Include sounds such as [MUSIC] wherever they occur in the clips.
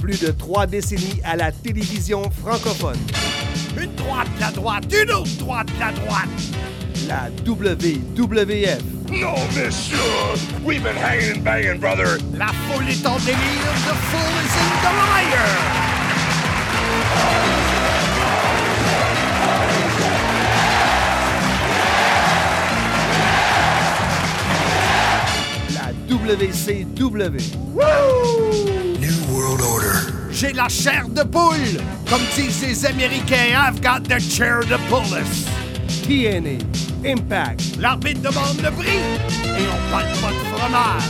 Plus de trois décennies à la télévision francophone. Une droite, la droite, une autre droite, la droite. La WWF. No, monsieur! We've been hanging and banging, brother! La foule est en délire, the fool is in the liar! La WCW. Order. J'ai la chair de poule! Comme disent les Américains, I've got the chair to pull us. TNA. Impact. L'arbitre demande le prix et on parle pas de fromage.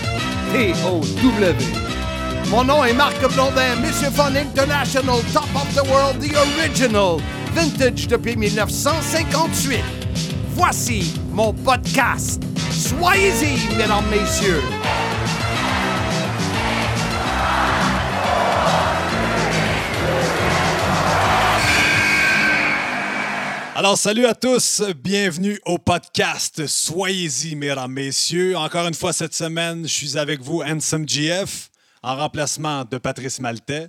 TOW. Mon nom est Marc Blondin, Monsieur Fun International, Top of the World, the original, vintage depuis 1958. Voici mon podcast. Soyez-y, mesdames, messieurs. Alors, salut à tous, bienvenue au podcast Soyez-y, mesdames, messieurs. Encore une fois, cette semaine, je suis avec vous, Handsome GF, en remplacement de Patrice Maltais.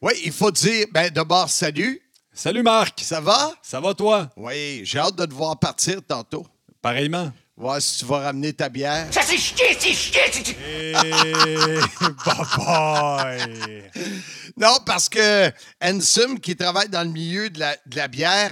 Oui, il faut dire, ben d'abord, salut. Salut Marc, Ça va? ça va toi? Oui, j'ai hâte de te voir partir tantôt. Pareillement. Voir si tu vas ramener ta bière. Ça, c'est chier, c'est chier, c'est chier! [LAUGHS] Bye Non, parce que Ansem, qui travaille dans le milieu de la, de la bière,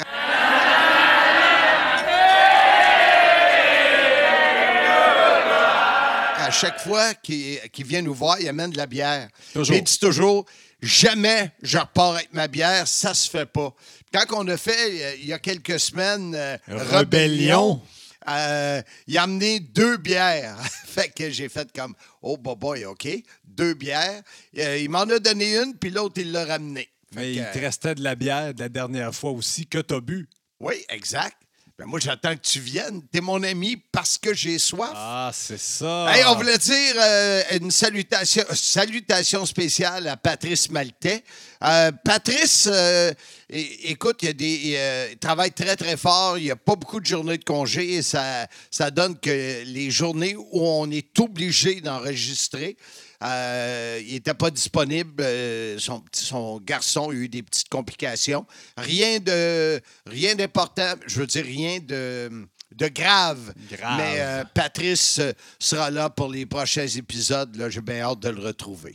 à chaque fois qu'il qu'il vient nous voir, il amène de la bière. Toujours. Il dit toujours jamais je repars avec ma bière, ça se fait pas. Quand on a fait euh, il y a quelques semaines euh, Rébellion. Euh, il a amené deux bières. [LAUGHS] fait que j'ai fait comme oh boy, boy OK, deux bières. Euh, il m'en a donné une puis l'autre il l'a ramené. Fait Mais que, il te restait de la bière de la dernière fois aussi que t'as bu. oui, exact. Ben moi j'attends que tu viennes. T'es mon ami parce que j'ai soif. Ah, c'est ça. Hey, on voulait dire euh, une salutation, salutation spéciale à Patrice Maltais. Euh, Patrice, euh, écoute, il, y a des, il, il travaille très, très fort. Il n'y a pas beaucoup de journées de congé et ça, ça donne que les journées où on est obligé d'enregistrer, euh, il n'était pas disponible. euh, son, garçon a eu des petites complications. Rien de rien d'important, je veux dire rien de, de grave. Grave. Mais euh, Patrice sera là pour les prochains épisodes. Là, J'ai bien hâte de le retrouver.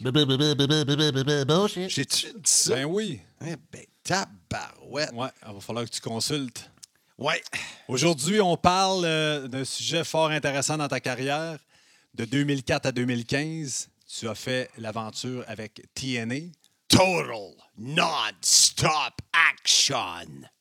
J'ai-tu dit ça? Ben oui. Eh ben, tabarouette. Ouais, il va falloir que tu consultes. Ouais. Aujourd'hui, on parle euh, d'un sujet fort intéressant dans ta carrière. De 2004 à 2015, tu as fait l'aventure avec TNA, Total non-stop action.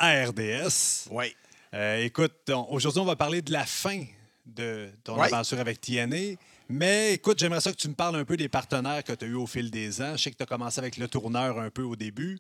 RDS. Oui. Euh, écoute, aujourd'hui, on va parler de la fin de ton aventure avec TNA. Mais écoute, j'aimerais ça que tu me parles un peu des partenaires que tu as eu au fil des ans. Je sais que tu as commencé avec le tourneur un peu au début.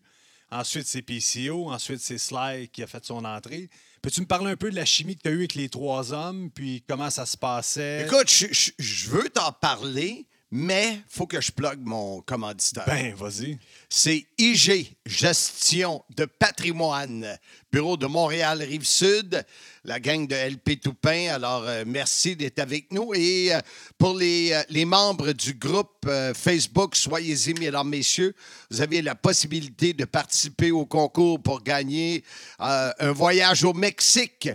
Ensuite, c'est PCO. Ensuite, c'est Sly qui a fait son entrée. Peux-tu me parler un peu de la chimie que tu as eue avec les trois hommes, puis comment ça se passait? Écoute, je- je je veux t'en parler, mais faut que je plug mon commanditaire. Ben, vas-y. C'est IG, Gestion de patrimoine, bureau de Montréal, Rive-Sud, la gang de LP Toupin. Alors, euh, merci d'être avec nous. Et euh, pour les, euh, les membres du groupe Facebook, soyez-y, mesdames, messieurs, vous avez la possibilité de participer au concours pour gagner un voyage au Mexique.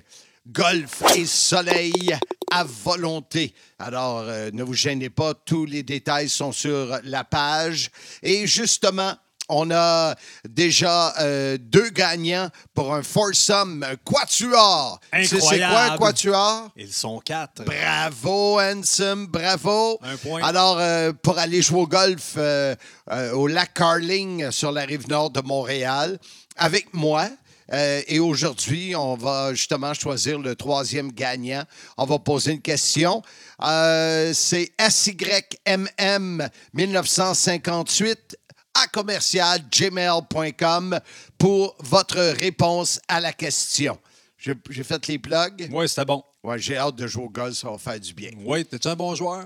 Golf et soleil à volonté. Alors, euh, ne vous gênez pas, tous les détails sont sur la page. Et justement, on a déjà euh, deux gagnants pour un foursome quatuor. Tu sais, C'est quoi un Incroyable. quatuor? Ils sont quatre. Bravo, Handsome, bravo. Un point. Alors, euh, pour aller jouer au golf euh, au lac Carling sur la rive nord de Montréal, avec moi. Euh, et aujourd'hui, on va justement choisir le troisième gagnant. On va poser une question. Euh, C'est SYMM 1958 à commercial gmail.com pour votre réponse à la question. J'ai fait les plugs? Oui, c'était bon. Ouais, j'ai hâte de jouer au golf, ça va faire du bien. Oui, t'es-tu un bon joueur?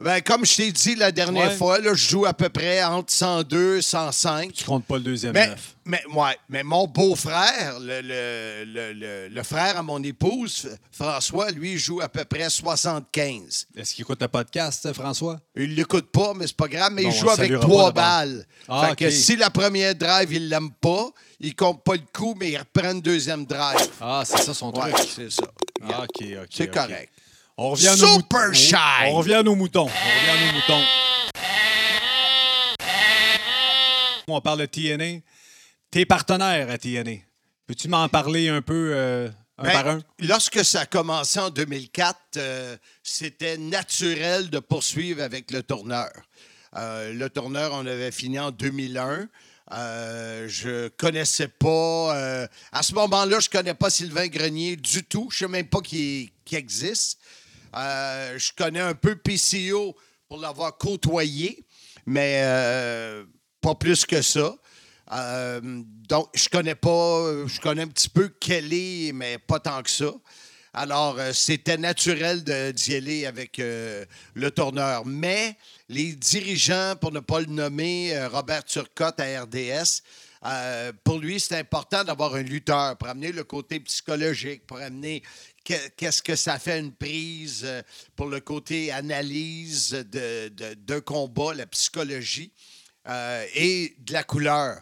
Ben, comme je t'ai dit la dernière Ouais. fois, là, je joue à peu près entre 102 et 105. Tu comptes pas le deuxième Mais, neuf. mais, ouais, mais mon beau-frère, le, le- le- le- frère à mon épouse, François, lui, joue à peu près 75. Est-ce qu'il écoute le podcast, François? Il l'écoute pas, mais c'est pas grave, mais Bon, il joue avec trois balles. Ah, fait que si la première drive, il l'aime pas, il compte pas le coup, mais il reprend une deuxième drive. Ah, c'est ça son Ouais, truc. c'est ça. Ah, OK, OK. C'est correct. On revient à nos Super moutons. shy. On revient à nos moutons. On revient à nos moutons. On parle de TNA. Tes partenaires à TNA. Peux-tu m'en parler un peu euh, un Ben, par un? Lorsque ça a commencé en 2004, euh, c'était naturel de poursuivre avec le tourneur. Euh, le tourneur, on avait fini en 2001. Euh, je connaissais pas. euh, à ce moment-là, je connais pas Sylvain Grenier du tout. Je sais même pas qu'il qu'il existe. Euh, je connais un peu PCO pour l'avoir côtoyé, mais euh, pas plus que ça. Euh, donc, je connais pas, je connais un petit peu Kelly, mais pas tant que ça. Alors, c'était naturel d'y aller avec le tourneur. Mais les dirigeants, pour ne pas le nommer, Robert Turcotte à RDS, pour lui, c'est important d'avoir un lutteur pour amener le côté psychologique, pour amener qu'est-ce que ça fait une prise, euh, pour le côté analyse de, de, de combat, la psychologie. euh, et de la couleur?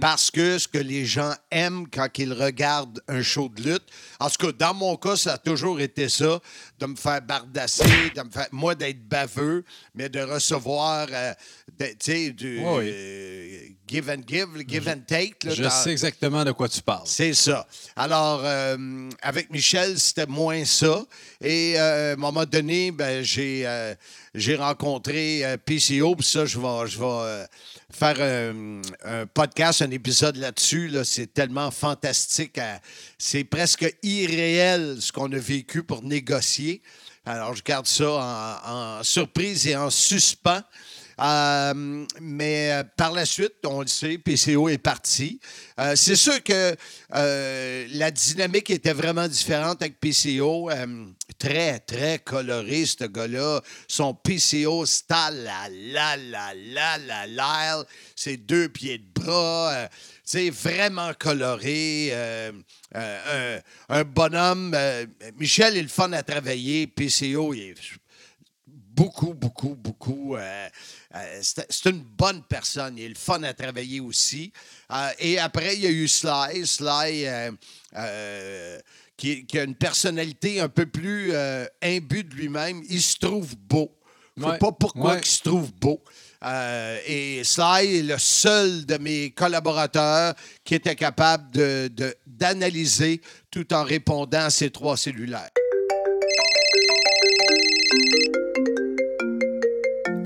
Parce que ce que les gens aiment quand ils regardent un show de lutte, en tout cas, dans mon cas, ça a toujours été ça, de me faire bardasser, de me faire, moi, d'être baveux, mais de recevoir, euh, de- tu sais, du oui. euh, give and give, give and take. là, Je dans- sais exactement de quoi tu parles. c'est ça. Alors, euh, avec Michel, c'était moins ça. Et euh, à un moment donné, ben, j'ai, euh, j'ai rencontré PCO, puis ça, je vais, je vais faire un, un podcast, un épisode là-dessus. là. C'est tellement fantastique. à- c'est presque irréel ce qu'on a vécu pour négocier. Alors, je garde ça en, en surprise et en suspens. Euh, mais euh, par la suite, on le sait, PCO est parti. Euh, c'est sûr que la dynamique était vraiment différente avec PCO. très, très coloré, ce gars-là. Son PCO style, la la la la la la, ses deux pieds de bras. c'est vraiment coloré. un, bonhomme. Michel est le fun à travailler. PCO, il est beaucoup, beaucoup, beaucoup. euh, euh, c'est une bonne personne. Il est le fun à travailler aussi. Euh, et après, il y a eu Sly. Sly, qui, qui a une personnalité un peu plus euh, imbu de lui-même. Il se trouve beau. Je ne sais pas pourquoi Ouais. il se trouve beau. Euh, et Sly est le seul de mes collaborateurs qui était capable de- de- d'analyser tout en répondant à ces trois cellulaires.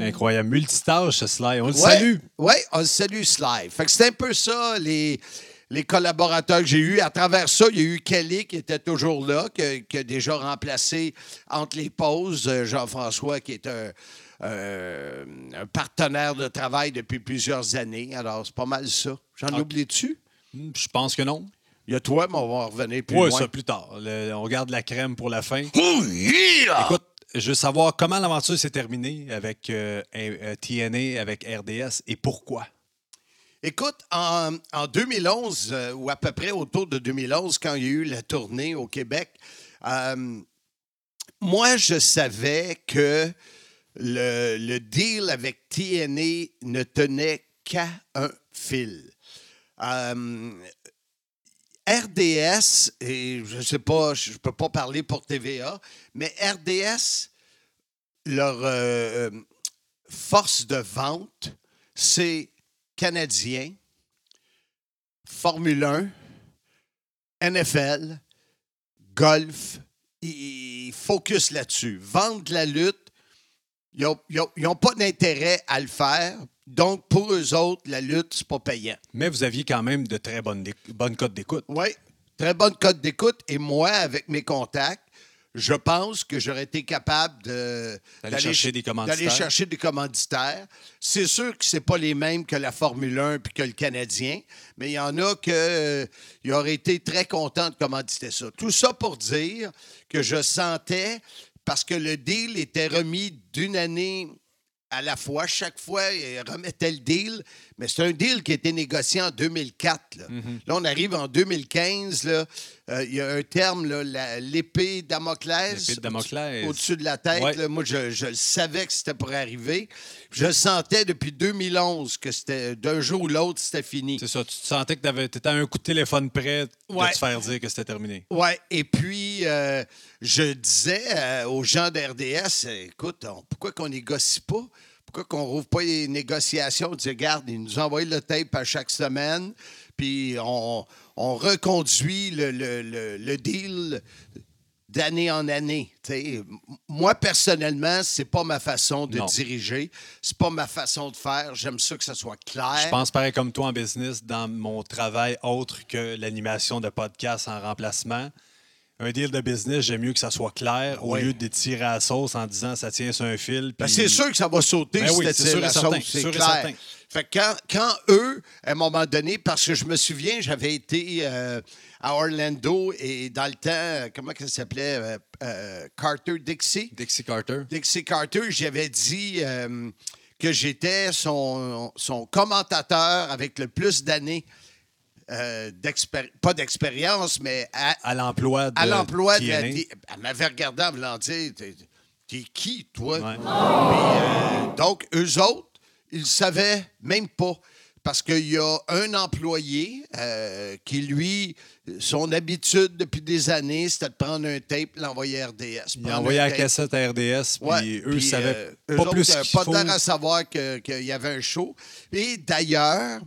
Incroyable. Multitâche, ce Sly. On le Ouais, salue. Oui, on le salue, Sly. Fait que c'est un peu ça, les, les collaborateurs que j'ai eus. À travers ça, il y a eu Kelly qui était toujours là, qui a déjà remplacé entre les pauses euh, Jean-François, qui est un, euh, un partenaire de travail depuis plusieurs années. Alors, c'est pas mal ça. J'en Ah. oublie-tu? Hmm, Je pense que non. Il y a toi, mais on va en revenir plus Oui, loin. ça plus tard. Le- on garde la crème pour la fin. Oh! Écoute, je veux savoir comment l'aventure s'est terminée avec euh, euh, TNA, avec RDS et pourquoi? Écoute, en, en 2011, euh, ou à peu près autour de 2011, quand il y a eu la tournée au Québec, moi, je savais que le, deal avec TNA ne tenait qu'à un fil. RDS, et je ne sais pas, je ne peux pas parler pour TVA, mais RDS, leur euh, force de vente, c'est Canadien, Formule 1, NFL, golf. Ils, focus là-dessus. Vendre la lutte, ils n'ont pas d'intérêt à le faire. Donc, pour eux autres, la lutte, c'est pas payant. Mais vous aviez quand même de très bonnes, bonnes cotes d'écoute. Oui, très bonne cote d'écoute. Et moi, avec mes contacts, je pense que j'aurais été capable de- D'aller chercher ch- des commanditaires. d'aller chercher des commanditaires. C'est sûr que c'est pas les mêmes que la Formule 1 puis que le Canadien, mais il y en a que euh, auraient été très contents de commanditer ça. Tout ça pour dire que je sentais parce que le deal était remis d'une année à la fois. Chaque fois, il remettait le deal. Mais c'est un deal qui a été négocié en 2004. Là, Là, on arrive en 2015. là. Euh, il y a un terme, l'épée Damoclès. Damoclès. Au-dessus de la tête. Ouais. là. moi, je, je le savais que c'était pour arriver. Je sentais depuis 2011 que c'était d'un jour ou l'autre, c'était fini. C'est ça, tu te sentais que tu étais à un coup de téléphone prêt de Ouais. te faire dire que c'était terminé. Ouais, et puis euh, je disais euh, aux gens d'RDS, écoute, on- pourquoi qu'on négocie pas? Pourquoi qu'on rouvre pas les négociations? On disait, regarde, ils nous envoient le tape à chaque semaine, puis on, on reconduit le, le- le- le deal d'année en année. Moi, personnellement, c'est pas ma façon de Non. diriger. C'est pas ma façon de faire. J'aime ça que ça soit clair. Je pense pareil comme toi en business, dans mon travail autre que l'animation de podcast en remplacement. Un deal de business, j'aime mieux que ça soit clair au lieu de tirer à la sauce en disant ça tient sur un fil. Ben, c'est sûr que ça va sauter Ben si oui, c'est sûr la certain, sauce, c'est sûr et clair. certain. Fait que quand, quand eux, à un moment donné, parce que je me souviens, j'avais été euh, à Orlando et dans le temps, euh, comment ça s'appelait? euh, euh, Carter Dixie. Dixie Carter. Dixie Carter, j'avais dit que j'étais son, son commentateur avec le plus d'années, euh, pas d'expérience, mais à, À l'emploi de à l'emploi de Elle m'avait regardé en voulant dire T'es qui, toi? Ouais. Euh, Donc, eux autres, ils savaient même pas. Parce qu'il y a un employé euh, qui, lui, son habitude depuis des années, c'était de prendre un tape, l'envoyer à RDS. Il un la cassette à RDS, puis Ouais, eux savaient euh, eux pas autres, plus qu'il pas d'air à savoir que- qu'il y avait un show. Et d'ailleurs,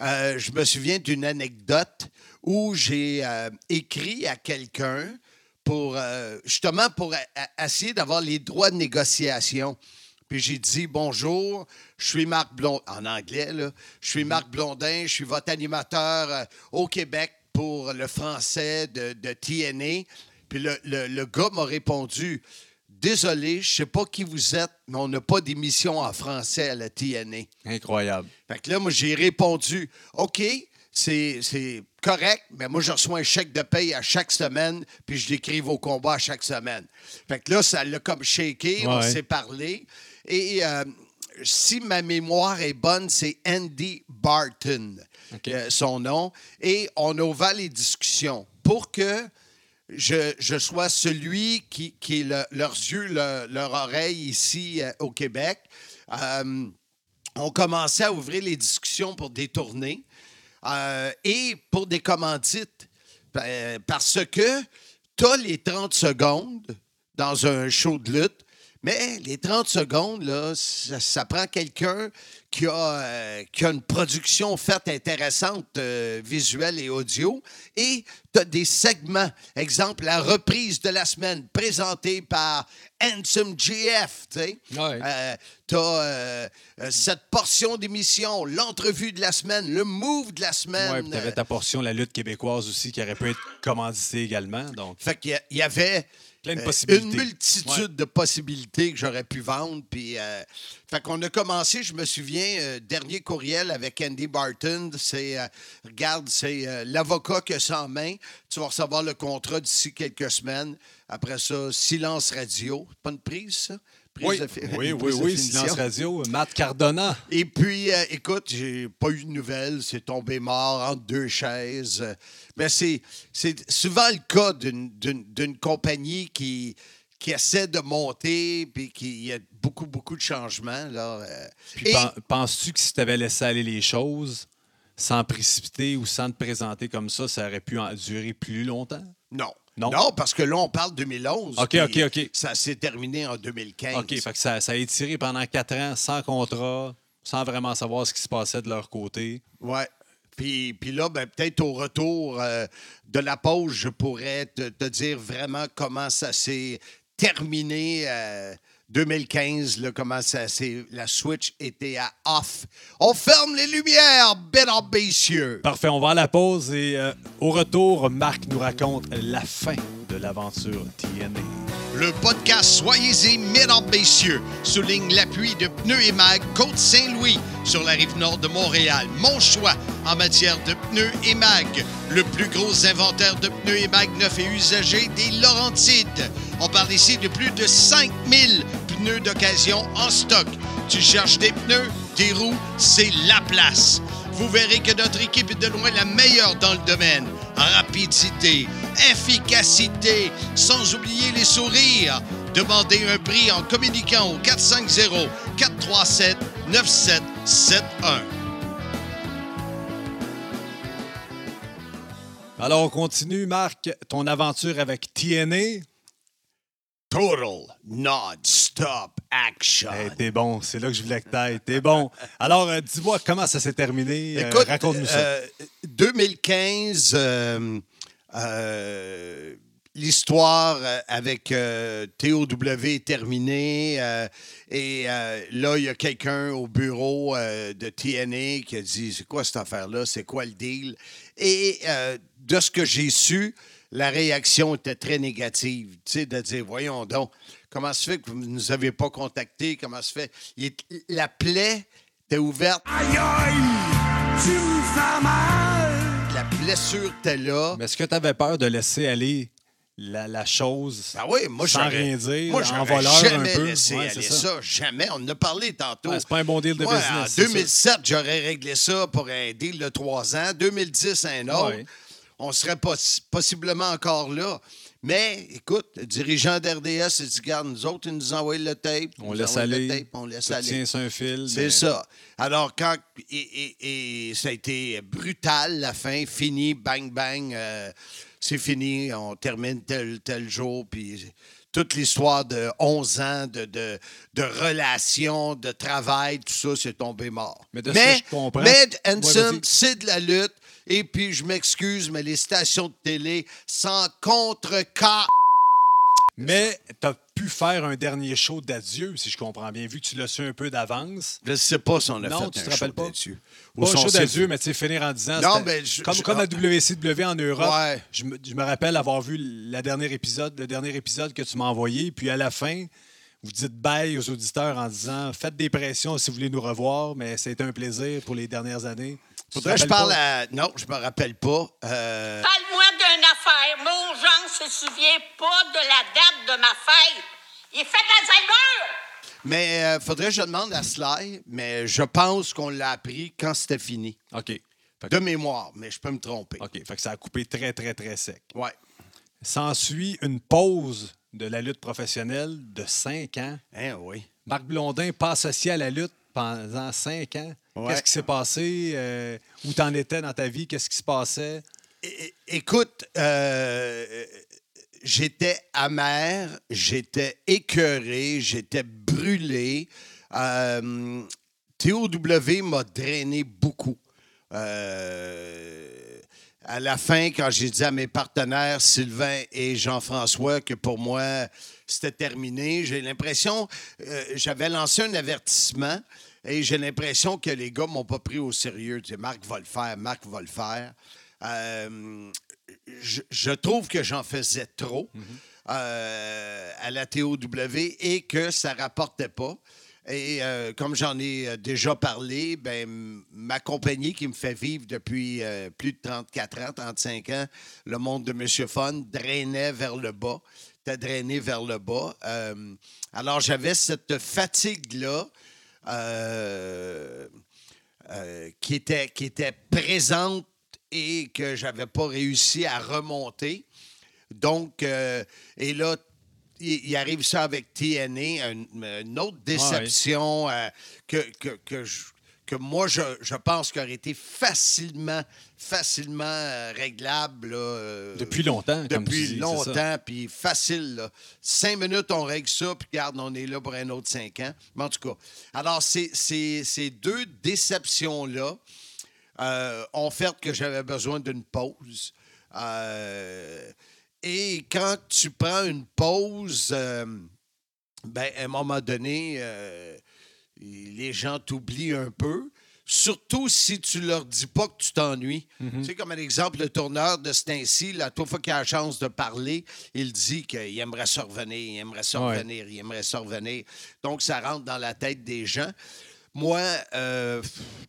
euh, je me souviens d'une anecdote où j'ai euh, écrit à quelqu'un pour euh, justement pour essayer d'avoir les droits de négociation. Puis j'ai dit bonjour, je suis Marc Blondin, en anglais, là. Je suis Marc Blondin, je suis votre animateur au Québec pour le français de, de TNA. Puis le, le- le gars m'a répondu Désolé, je sais pas qui vous êtes, mais on n'a pas d'émission en français à la TNA. Incroyable. Fait que là, moi, j'ai répondu OK, c'est correct, mais moi, je reçois un chèque de paye à chaque semaine, puis je l'écrive au combat à chaque semaine. Fait que là, ça l'a comme shaké, on s'est parlé. Et euh, si ma mémoire est bonne, c'est Andy Barton, euh, son nom. Et on a ouvert les discussions pour que je, je celui qui, est le- leurs yeux, le- leur oreille ici euh, au Québec. Euh, on commençait à ouvrir les discussions pour des tournées euh, et pour des commandites. Euh, parce que tu les 30 secondes dans un show de lutte, mais les 30 secondes, là, ça, ça prend quelqu'un qui, a, euh, qui a une production faite intéressante, euh, visuelle et audio. Et tu as des segments. Exemple, la reprise de la semaine présentée par Handsome GF. tu. Ouais. tu as cette portion d'émission, l'entrevue de la semaine, le move de la semaine. Ouais, puis t'avais ta portion, la lutte québécoise aussi, qui aurait pu être commanditée également. Donc, Fait qu'il y y avait Plein de euh, possibilités. une multitude Ouais. de possibilités que j'aurais pu vendre. Puis, euh, fait qu'on a commencé, je me souviens, euh, dernier courriel avec Andy Barton, c'est euh, regarde, c'est l'avocat que ça en main. Tu vas recevoir le contrat d'ici quelques semaines. Après ça, silence radio. Pas une prise, ça? Oui, oui, oui, oui. Silence Radio, Matt Cardona. Et puis, euh, écoute, j'ai pas eu de nouvelles. C'est tombé mort entre deux chaises. Mais c'est, c'est souvent le cas d'une, d'une- d'une compagnie qui, qui essaie de monter puis qui y a beaucoup, beaucoup de changements. Là. euh. Puis Et- pen- penses-tu que si tu avais laissé aller les choses sans précipiter ou sans te présenter comme ça, ça aurait pu en durer plus longtemps? non. Non. parce que là, on parle 2011. OK, OK, OK. Ça s'est terminé en 2015. OK, fait que ça, ça a étiré pendant quatre ans sans contrat, sans vraiment savoir ce qui se passait de leur côté. Ouais. Puis, puis là, ben, peut-être au retour euh, de la pause, je pourrais te, te dire vraiment comment ça s'est terminé. euh, 2015, là, comment. La switch était à off. On ferme les lumières, mesdames, messieurs. Parfait, on va à la pause et euh, au retour, Marc nous raconte la fin de l'aventure TNA. Le podcast Soyez-y, mesdames, messieurs, souligne l'appui de Pneus et Mag Côte-Saint-Louis sur la rive nord de Montréal. Mon choix en matière de pneus et mag. Le plus gros inventaire de pneus et mag neufs et usagés des Laurentides. On parle ici de plus de 5000 pneus d'occasion en stock. Tu cherches des pneus, des roues, c'est la place. Vous verrez que notre équipe est de loin la meilleure dans le domaine. Rapidité, efficacité, sans oublier les sourires. Demandez un prix en communiquant au 450-437-9771. Alors, on continue, Marc, ton aventure avec TNA. Total non-stop action. Hey, t'es bon, c'est là que je voulais que t'ailles. T'es bon. Alors, euh, dis-moi comment ça s'est terminé? Euh, Écoute, Raconte-nous ça. euh, 2015, euh, l'histoire avec TOW est terminée. et là, il y a quelqu'un au bureau de TNA qui a dit C'est quoi cette affaire-là? C'est quoi le deal? Et de ce que j'ai su, la réaction était très négative. Tu sais, de dire Voyons donc, comment se fait que vous ne nous avez pas contactés? Comment se fait? Il est- La plaie était ouverte. Aïe aïe, tu me fais mal. La blessure était là. Mais est-ce que tu avais peur de laisser aller la, la chose Ah oui, moi, sans j'aurais- rien dire, moi, en j'aurais voleur un jamais peu? laissé Ouais, aller c'est ça. ça. Jamais. On en a parlé tantôt. Ouais, c'est pas un bon deal de Moi, business, En c'est ça. 2007, j'aurais réglé ça pour un deal de trois ans. 2010, un autre. Ouais. On serait possi- possiblement encore là. Mais, écoute, le dirigeant d'RDS a dit, garde, nous autres, ils nous envoient le tape. On laisse le aller. tape, on laisse Ça aller. tient sur un fil. C'est mais- ça. Alors, quand. Et, et- et ça a été brutal, la fin. Fini, bang, bang. euh, c'est fini. On termine tel, tel jour. Puis toute l'histoire de 11 ans de, de, de relations, de travail, tout ça, c'est tombé mort. Mais de ce que je comprends- Med Hanson, c'est de la lutte. Et puis, je m'excuse, mais les stations de télé, sans contre-cas. Mais tu as pu faire un dernier show d'adieu, si je comprends bien, vu que tu l'as su un peu d'avance. Je ne sais pas si on a Non, fait tu un te rappelles pas? Ou Pas un show d'adieu, mais tu sais, finir en disant. Non, mais je- comme, je- comme à WCW en Europe. Ouais. Je, me, je me rappelle avoir vu la dernière épisode, le dernier épisode que tu m'as envoyé. Puis à la fin, vous dites bye aux auditeurs en disant Faites des pressions si vous voulez nous revoir, mais c'était un plaisir pour les dernières années. Faudrait que je parle pas? à. Non, je me rappelle pas. Euh, Parle-moi d'une affaire. Mon Jean se souvient pas de la date de ma fête. Il est fait d'Alzheimer! Mais euh, faudrait que je demande à Sly, mais je pense qu'on l'a appris quand c'était fini. OK. Fait que- De mémoire, mais je peux me tromper. OK. Fait que ça a coupé très, très, très sec. Ouais. S'ensuit une pause de la lutte professionnelle de cinq ans. Hein, oui. Marc Blondin, pas associé à la lutte pendant cinq ans. Ouais. Qu'est-ce qui s'est passé? Euh, où t'en étais dans ta vie? Qu'est-ce qui se passait? É- Écoute, euh, j'étais amer, j'étais écœuré, j'étais brûlé. Euh, TOW m'a drainé beaucoup. Euh, à la fin, quand j'ai dit à mes partenaires Sylvain et Jean-François que pour moi, c'était terminé, j'ai l'impression, euh, j'avais lancé un avertissement et j'ai l'impression que les gars m'ont pas pris au sérieux. Tu sais, Marc va le faire, Marc va le faire. Euh, je, je trouve que j'en faisais trop euh, à la TOW et que ça rapportait pas. Et euh, comme j'en ai déjà parlé, ben, ma compagnie qui me fait vivre depuis euh, plus de 34 ans, 35 ans, le monde de Monsieur Fun, drainait vers le bas, était drainé vers le bas. Euh, alors j'avais cette fatigue-là euh, euh, qui, était, qui était présente et que j'avais pas réussi à remonter. Donc, euh, et là, il, arrive ça avec TNA, une, une autre déception euh, que, que, que, je- que moi, je, je pense qu'aurait été facilement, facilement euh, réglable. là, euh, Depuis longtemps, comme tu Depuis dis, longtemps, puis facile. Là. Cinq minutes, on règle ça, puis regarde, on est là pour un autre cinq ans. Mais en tout cas, alors, ces, ces- ces deux déceptions-là euh, ont fait que j'avais besoin d'une pause. Et quand tu prends une pause, ben, à un moment donné, les gens t'oublient un peu. Surtout si tu leur dis pas que tu t'ennuies. Mhm. Tu sais, comme un exemple, le tourneur de temps-ci, la toute fois qu'il a la chance de parler, il dit qu'il aimerait se revenir, il aimerait se Ouais. revenir, il aimerait se revenir. Donc, ça rentre dans la tête des gens. Moi, euh,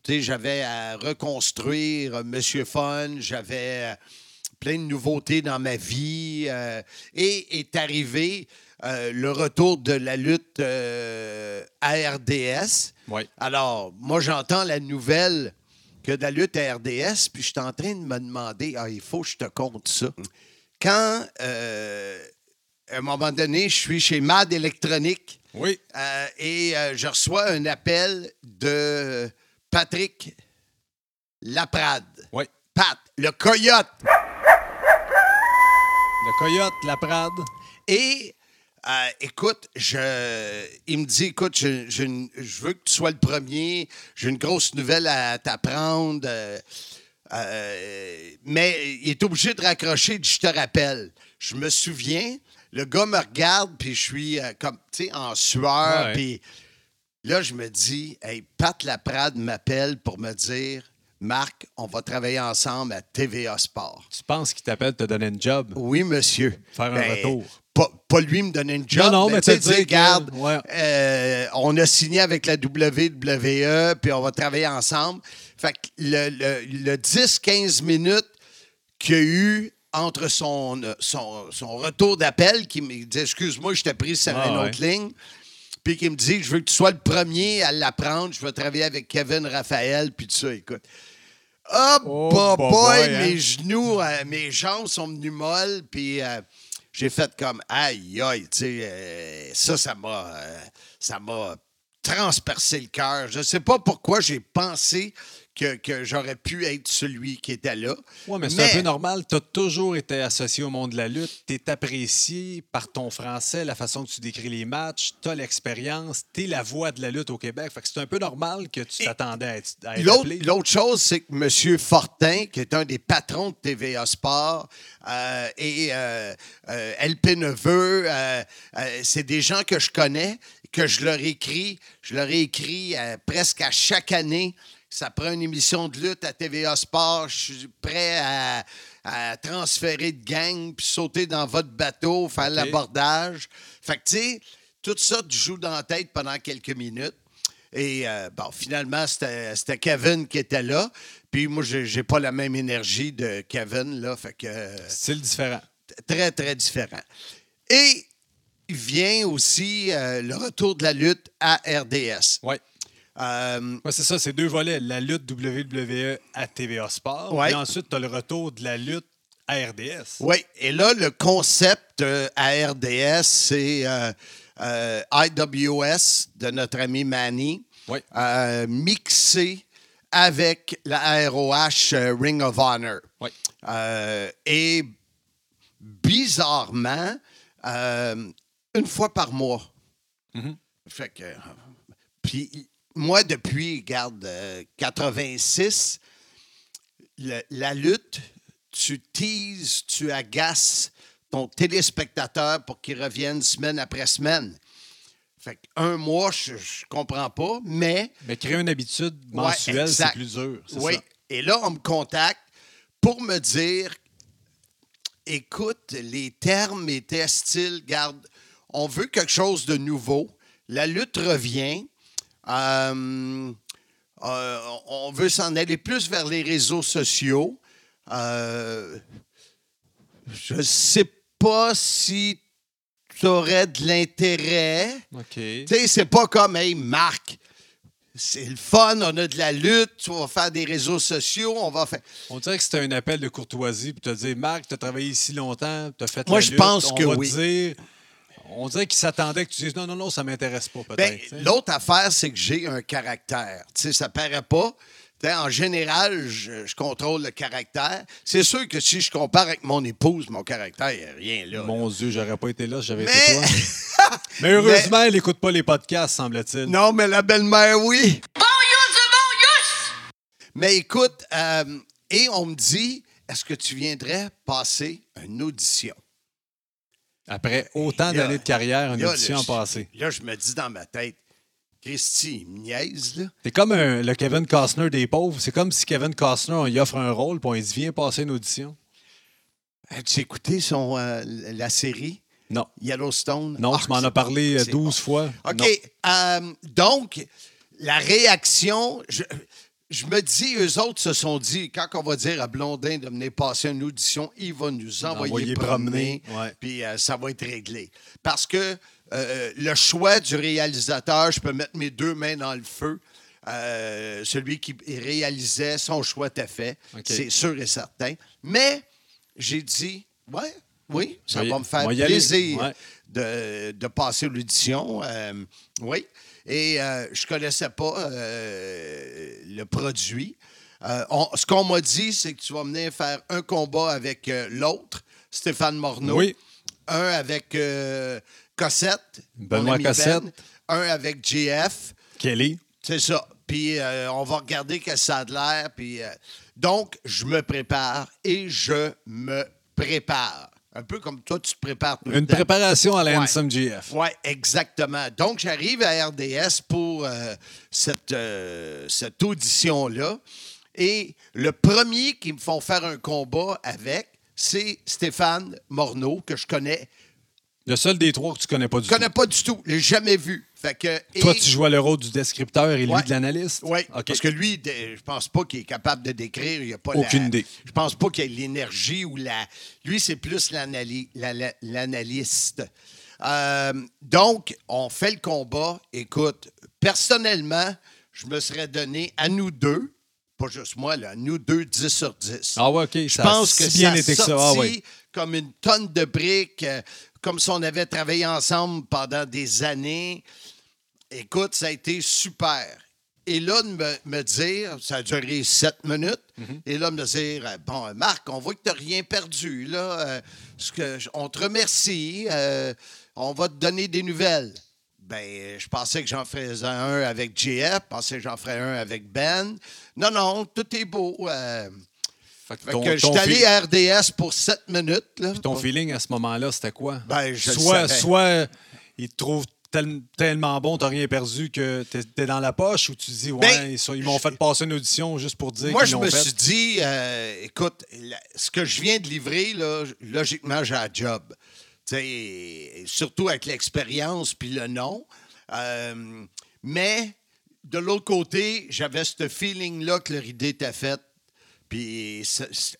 tu sais, j'avais à reconstruire euh, Monsieur Fun, j'avais euh, plein de nouveautés dans ma vie euh, et est arrivé euh, le retour de la lutte euh, à RDS. Ouais. Alors, moi, j'entends la nouvelle que de la lutte à RDS, puis je suis en train de me demander, ah, il faut que je te compte ça. Quand, euh, à un moment donné, je suis chez Mad Oui. euh, et je reçois un appel de Patrick Laprade. Oui. Pat, le coyote. Le Coyote, la Prade. Et euh, écoute, je, il me dit écoute, je, je- je veux que tu sois le premier. J'ai une grosse nouvelle à t'apprendre. euh, euh, mais il est obligé de raccrocher. Je te rappelle. Je me souviens, le gars me regarde, puis je suis comme, tu sais, en sueur. Puis là, je me dis, hey, Pat Laprade m'appelle pour me dire, Marc, on va travailler ensemble à TVA Sport. Tu penses qu'il t'appelle te donner une job? Oui, monsieur. Faire un Ben, retour. Pas, pas lui me donner une job. Non, non, mais tu sais, te dire dire, que- garde, ouais. euh, on a signé avec la WWE, puis on va travailler ensemble. Fait que le, le- le 10-15 minutes qu'il y a eu entre son, son, son retour d'appel, qui me dit Excuse-moi, je t'ai pris sur Ah, une ouais. autre ligne. Puis qui me dit Je veux que tu sois le premier à l'apprendre. Je vais travailler avec Kevin Raphaël, puis tout ça. Écoute. Oh, Oh, boy, boy, hein. mes genoux, euh, mes jambes sont venues molles, puis euh, j'ai fait comme aïe, aïe, tu sais, euh, ça, ça m'a, euh, ça m'a transpercé le cœur. Je sais pas pourquoi j'ai pensé que, que j'aurais pu être celui qui était là. Oui, mais c'est un peu normal. Tu as toujours été associé au monde de la lutte. Tu es apprécié par ton français, la façon que tu décris les matchs. Tu as l'expérience. Tu es la voix de la lutte au Québec. Fait que c'est un peu normal que tu t'attendais à être, à être L'autre, appelé. l'autre chose, c'est que M. Fortin, qui est un des patrons de TVA Sport, euh, et euh, euh, LP Neveu, euh, euh, c'est des gens que je connais, que je leur écris. Je leur ai écrit euh, presque à chaque année. Ça prend une émission de lutte à TVA Sport. Je suis prêt à, à transférer de gang, puis sauter dans votre bateau, faire l'abordage. Fait que, tu sais, tout ça te joue dans la tête pendant quelques minutes. Et euh, bon, finalement, c'était Kevin qui était là. Puis moi, j'ai pas la même énergie de Kevin, là. Fait que Style différent. très, très différent. Et il vient aussi euh, le retour de la lutte à RDS. Oui. Euh, Ouais, c'est ça, c'est deux volets. La lutte WWE à TVA Sport. Ouais. Puis ensuite, tu as le retour de la lutte à RDS. Oui, et là, le concept euh, à RDS, c'est euh, euh, IWS de notre ami Manny, euh, mixé avec la ROH euh, Ring of Honor. Oui. Euh, et bizarrement, euh, une fois par mois. Mhm. Fait que. euh, Puis moi, depuis, regarde, euh, 86, le- la lutte, tu teases, tu agaces ton téléspectateur pour qu'il revienne semaine après semaine. Fait un mois, je, je comprends pas, mais Mais créer une habitude Ouais, mensuelle, c'est plus dur. oui. ça. Et là, on me contacte pour me dire écoute, les termes étaient style, garde, on veut quelque chose de nouveau. La lutte revient. Euh, euh, on veut s'en aller plus vers les réseaux sociaux. Euh, je ne sais pas si tu aurais de l'intérêt. OK. Tu sais, c'est pas comme, hey, Marc, c'est le fun, on a de la lutte, on va faire des réseaux sociaux, on va faire. On dirait que c'était un appel de courtoisie pour te dire Marc, tu as travaillé ici longtemps, tu as fait Moi, la je lutte, pense on que va oui. te dire- on dirait qu'il s'attendait que tu dises non, non, non, ça m'intéresse pas, Ben, peut-être. sais. L'autre affaire, c'est que j'ai un caractère. Tu sais, ça paraît pas. En général, je, je contrôle le caractère. C'est sûr que si je compare avec mon épouse, mon caractère, il n'y a rien là. Mon Dieu, j'aurais pas été là si j'avais été toi. [LAUGHS] Mais heureusement, elle n'écoute pas les podcasts, semble-t-il. Non, mais la belle-mère, oui. Bon yous, bon yous! Mais écoute, euh, et on me dit, est-ce que tu viendrais passer une audition? Après autant d'années de carrière, une là, audition là, en passé. Là, je me dis dans ma tête, Christy, il me niaise, là. C'est comme un- le Kevin Costner des pauvres. C'est comme si Kevin Costner, on lui offre un rôle, puis on lui dit Viens passer une audition. As-tu écouté son, euh, la série? Non. Yellowstone? Non, Ah, tu m'en c'est as parlé bon, euh, c'est 12 bon. fois. OK. Euh, donc, la réaction, je, je me dis, eux autres se sont dit, quand on va dire à Blondin de venir passer une audition, il va nous envoyer Envoyer promener, puis euh, ça va être réglé. Parce que euh, le choix du réalisateur, je peux mettre mes deux mains dans le feu. Euh, celui qui réalisait, son choix était fait. C'est sûr et certain. Mais j'ai dit, ouais, oui, ça Va me faire plaisir Ouais. de, de passer l'audition. Euh, oui. Et euh, je ne connaissais pas euh, le produit. Euh, on- ce qu'on m'a dit, c'est que tu vas venir faire un combat avec euh, l'autre, Stéphane Morneau. Oui. Un avec Cossette. Benoît ami Cossette. Ben. Un avec JF. Kelly. C'est ça. Puis on va regarder que ça a de l'air. Puis, donc, je me prépare et je me prépare. Un peu comme toi, tu te prépares tout Une préparation à la Ouais. Handsome GF. Oui, exactement. Donc, j'arrive à RDS pour euh, cette, euh, cette audition-là. Et le premier qui me font faire un combat avec, c'est Stéphane Morneau, que je connais. Le seul des trois que tu connais pas du Je connais tout. pas du tout. Je l'ai jamais vu. Fait que, Toi, tu jouais le rôle du descripteur et lui de l'analyste? Oui, parce que lui, je pense pas qu'il est capable de décrire. Il a pas Aucune la- idée. Je pense pas qu'il ait l'énergie ou la. Lui, c'est plus l'analyste. Euh, donc, on fait le combat. Écoute, personnellement, je me serais donné à nous deux, pas juste moi, là, à nous deux, 10 sur 10. Ah ouais, OK. Je ça pense a que si bien ça été que ça. Ah ouais. comme une tonne de briques, euh, comme si on avait travaillé ensemble pendant des années. Écoute, ça a été super. Et là, de me, me dire, ça a duré sept minutes, Mhm. et là, de me dire, euh, bon, Marc, on voit que tu n'as rien perdu, là. euh, ce que on te remercie, euh, on va te donner des nouvelles. Ben, je pensais que j'en faisais un avec JF, je pensais que j'en ferais un avec Ben. Non, non, tout est beau. euh. Fait que Fait ton, que je suis allé à RDS pour sept minutes. Là. ton feeling à ce moment-là, c'était quoi? Ben, je le soit, savais. soit ils te trouvent tel- tellement bon, t'as rien perdu que t'es dans la poche ou tu dis, ouais, Ben, ils, ils m'ont fait passer une audition juste pour dire Moi, je me fait. suis dit, euh, écoute, la- ce que je viens de livrer, là, logiquement, j'ai un job. Tu sais, surtout avec l'expérience puis le nom. Euh, mais de l'autre côté, j'avais ce feeling-là que leur idée était faite. Puis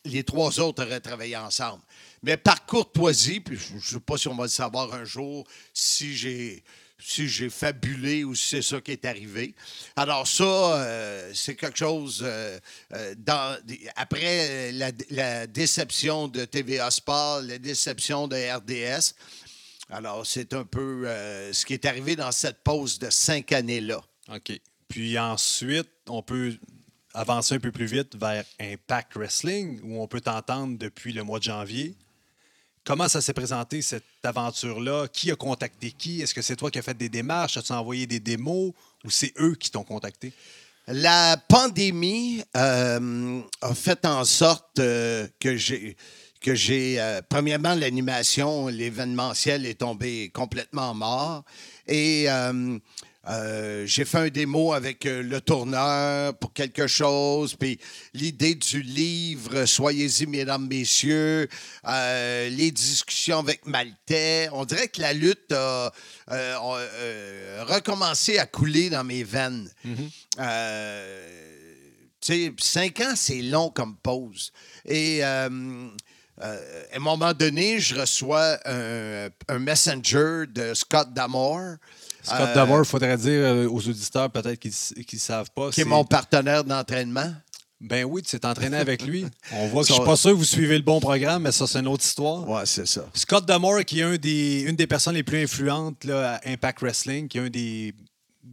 les trois autres auraient travaillé ensemble. Mais par courtoisie, puis je ne sais pas si on va le savoir un jour, si j'ai si j'ai fabulé ou si c'est ça qui est arrivé. Alors ça, euh, c'est quelque chose euh, euh, après la, déception de TVA Sport, la déception de RDS. Alors c'est un peu ce qui est arrivé dans cette pause de cinq années-là. OK. Puis ensuite, on peut avancer un peu plus vite vers Impact Wrestling, où on peut t'entendre depuis le mois de janvier. Comment ça s'est présenté, cette aventure-là? Qui a contacté qui? Est-ce que c'est toi qui as fait des démarches? As-tu envoyé des démos? Ou c'est eux qui t'ont contacté? La pandémie euh, a fait en sorte euh, que j'ai euh, premièrement l'animation, l'événementiel est tombé complètement mort et euh, euh, j'ai fait un démo avec euh, le tourneur pour quelque chose, puis l'idée du livre Soyez-y, mesdames, messieurs, euh, les discussions avec Maltais. On dirait que la lutte a euh, euh, recommencé à couler dans mes veines. Euh, tu sais, cinq ans, c'est long comme pause. Et euh, euh, à un moment donné, je reçois un, un messenger de Scott Damore. Scott euh, Damore, il faudrait dire euh, aux auditeurs peut-être qu'ils ne savent pas. qui est mon partenaire d'entraînement. Ben oui, tu t'es entraîné avec lui. [LAUGHS] On voit que je suis pas sûr que vous suivez le bon programme, mais ça, c'est une autre histoire. Ouais, c'est ça. Scott Damore, qui est un des, une des personnes les plus influentes là, à Impact Wrestling, qui est un des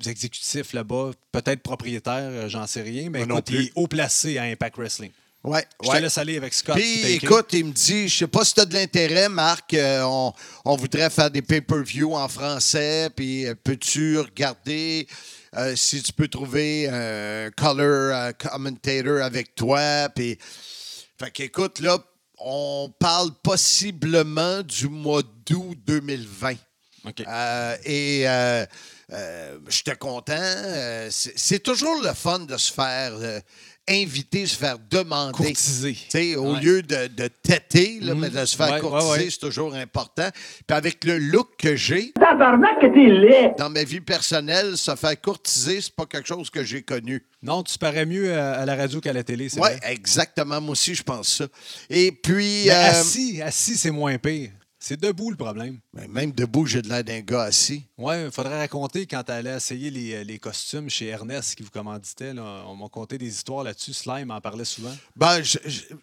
exécutifs là-bas, peut-être propriétaire, euh, j'en sais rien, mais non écoute, il est haut placé à Impact Wrestling. Ouais, Je ouais. te laisse aller avec Scott. Puis écoute, il me dit, je sais pas si tu as de l'intérêt, Marc, euh, on, on voudrait faire des pay-per-view en français, puis euh, peux-tu regarder euh, si tu peux trouver un color commentator avec toi, puis... Fait qu'écoute, là, on parle possiblement du mois d'août 2020. OK. Euh, et j'étais content. C'est toujours le fun de se faire inviter, se faire demander. Courtiser. Tu sais, au Ouais. lieu de, de têter, là, Mhm. mais de se faire Ouais, courtiser, ouais, ouais. c'est toujours important. Puis avec le look que j'ai, dans ma vie personnelle, se faire courtiser, c'est pas quelque chose que j'ai connu. Non, tu parais mieux à, à la radio qu'à la télé, c'est Oui, vrai. exactement. Moi aussi, je pense ça. Et puis, Mais euh, assis, assis, c'est moins pire. C'est debout le problème. même debout, j'ai de l'air d'un gars assis. Ouais, il faudrait raconter quand tu allais essayer les, euh, les costumes chez Ernest qui vous commanditait. Là. On m'a conté des histoires là-dessus. Slime en parlait souvent. Ben,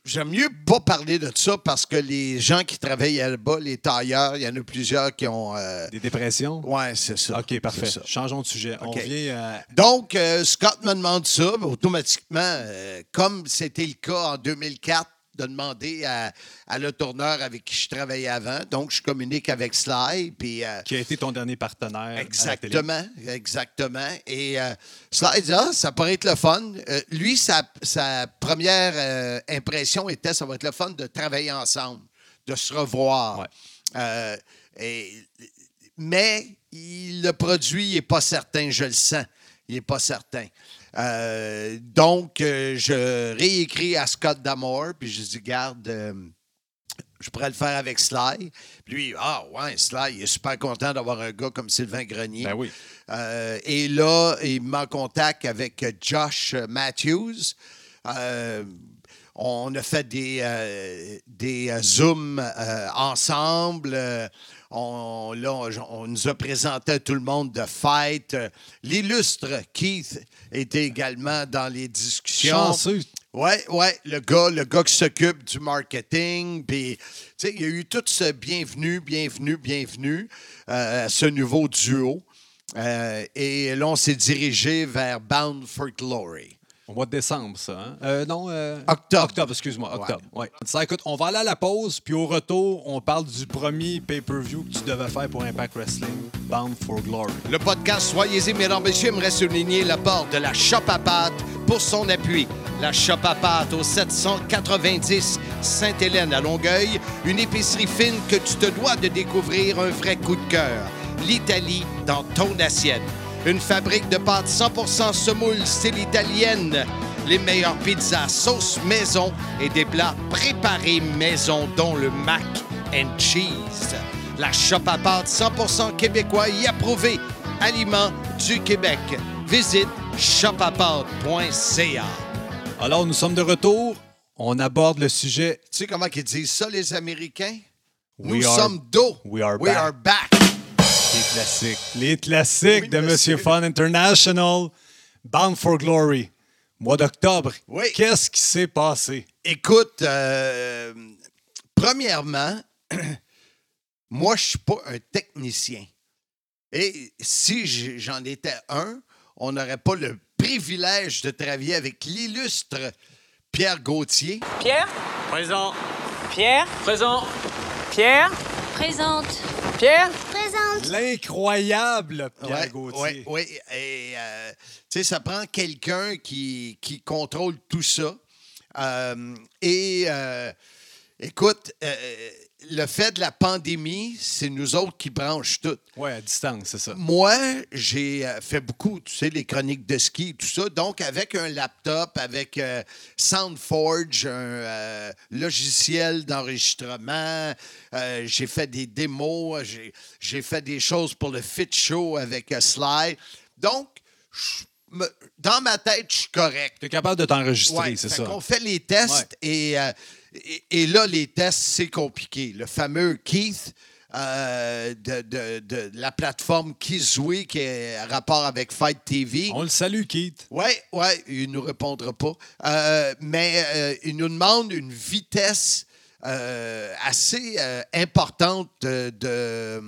j'aime mieux pas parler de ça parce que les gens qui travaillent là-bas, les tailleurs, il y en a plusieurs qui ont. euh, Des dépressions? Ouais, c'est ça. OK, parfait. Ça. Changeons de sujet. On revient à. Donc, euh, Scott me demande ça, automatiquement, euh, comme c'était le cas en 2004, de demander à, à le tourneur avec qui je travaillais avant. Donc, je communique avec Sly, puis... euh, Qui a été ton dernier partenaire à la télé. Exactement, exactement. Et euh, Sly dit, ah, ça pourrait être le fun. Euh, lui, sa, sa première euh, impression était, ça va être le fun de travailler ensemble, de se revoir. Ouais. Et- mais il- le produit n'est pas certain, je le sens. Il n'est pas certain. Euh, donc, euh, je réécris à Scott Damore, puis je dis, garde, euh, je pourrais le faire avec Sly. Puis lui, ah ouais, Sly, il est super content d'avoir un gars comme Sylvain Grenier. Ben oui. Et là, il me met en contact avec Josh Matthews. On a fait des, des Zooms ensemble. On, là, on, on nous a présenté à tout le monde de fête. L'illustre Keith était également dans les discussions. Chanceux. Oui, ouais, le gars, le gars qui s'occupe du marketing. Puis, il y a eu tout ce bienvenue, bienvenue, bienvenue euh, à ce nouveau duo. Euh, et là, on s'est dirigé vers Bound for Glory. Au mois de décembre, ça. Hein? Euh, non. euh, Octobre. Octobre, excuse-moi. Octobre. Ouais. Ça, écoute, on va aller à la pause, puis au retour, on parle du premier pay-per-view que tu devais faire pour Impact Wrestling, Bound for Glory. Le podcast Soyez-y, mesdames, messieurs, aimerait souligner l'apport de la Shop à pâte pour son appui. La Shop à pâte au 790 Sainte-Hélène à Longueuil, une épicerie fine que tu te dois de découvrir un vrai coup de cœur. L'Italie dans ton assiette. Une fabrique de pâtes 100% semoule style italienne. Les meilleures pizzas sauce maison et des plats préparés maison, dont le mac and cheese. La shop à pâtes 100% québécois y approuvé. Aliments du Québec. Visite shopapâtes.ca. Alors, nous sommes de retour. On aborde le sujet Tu sais comment ils disent ça, les Américains? We Nous are- sommes dos. we are we back. are back. Les classiques. Les classiques Oui, de monsieur. Fun International. Bound for Glory. Mois d'octobre. Oui. Qu'est-ce qui s'est passé? Écoute, euh, premièrement, [CLEARS THROAT] moi, je suis pas un technicien. Et si j'en étais un, on n'aurait pas le privilège de travailler avec l'illustre Pierre Gauthier. Pierre? Présent. Pierre? Présent. Pierre? Présente. Pierre? Présente. L'incroyable Pierre Ouais, Gauthier. ouais, ouais. Et, euh, tu sais, ça prend quelqu'un qui, qui contrôle tout ça. Euh, et euh, écoute, euh, le fait de la pandémie, c'est nous autres qui branchent tout. Ouais, à distance, c'est ça. Moi, j'ai euh, fait beaucoup, tu sais, les chroniques de ski, tout ça. Donc, avec un laptop, avec euh, SoundForge, un euh, logiciel d'enregistrement, euh, j'ai fait des démos, j'ai- fait des choses pour le Fit Show avec Sly. Donc, me- dans ma tête, je suis correct. Tu es capable de t'enregistrer, Ouais, c'est ça. qu'on fait les tests et, et, et là, les tests, c'est compliqué. Le fameux Keith euh, de, de- de la plateforme Kizwe qui est en rapport avec Fight TV. On le salue, Keith. Oui, oui, il ne nous répondra pas. Euh, mais euh, il nous demande une vitesse euh, assez euh, importante de- de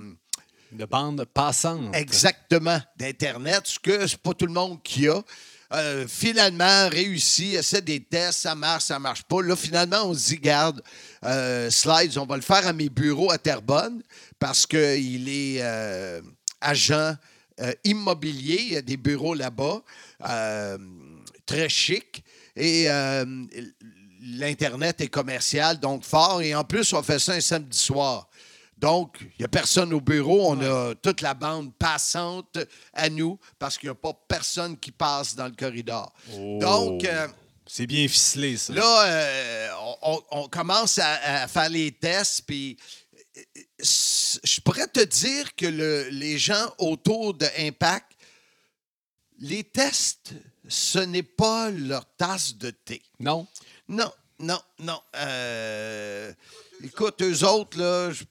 De bande passante. Exactement, d'Internet, ce que c'est pas tout le monde qui a. Euh, finalement, réussi, essaie des tests, ça marche, ça marche pas. Là, finalement, on se dit, garde, euh, Slides, on va le faire à mes bureaux à Terrebonne parce qu'il est euh, agent immobilier. Il y a des bureaux là-bas, très chic. Et l'Internet est commercial, donc fort. Et en plus, on fait ça un samedi soir. Donc, il n'y a personne au bureau. On a toute la bande passante à nous parce qu'il n'y a pas personne qui passe dans le corridor. Oh. Donc, euh, C'est bien ficelé, ça. Là, euh, on, commence à, à faire les tests, puis euh, je pourrais te dire que le- les gens autour de Impact, les tests, ce n'est pas leur tasse de thé. Non? Non, non, non. Euh, écoute, eux autres, là, je,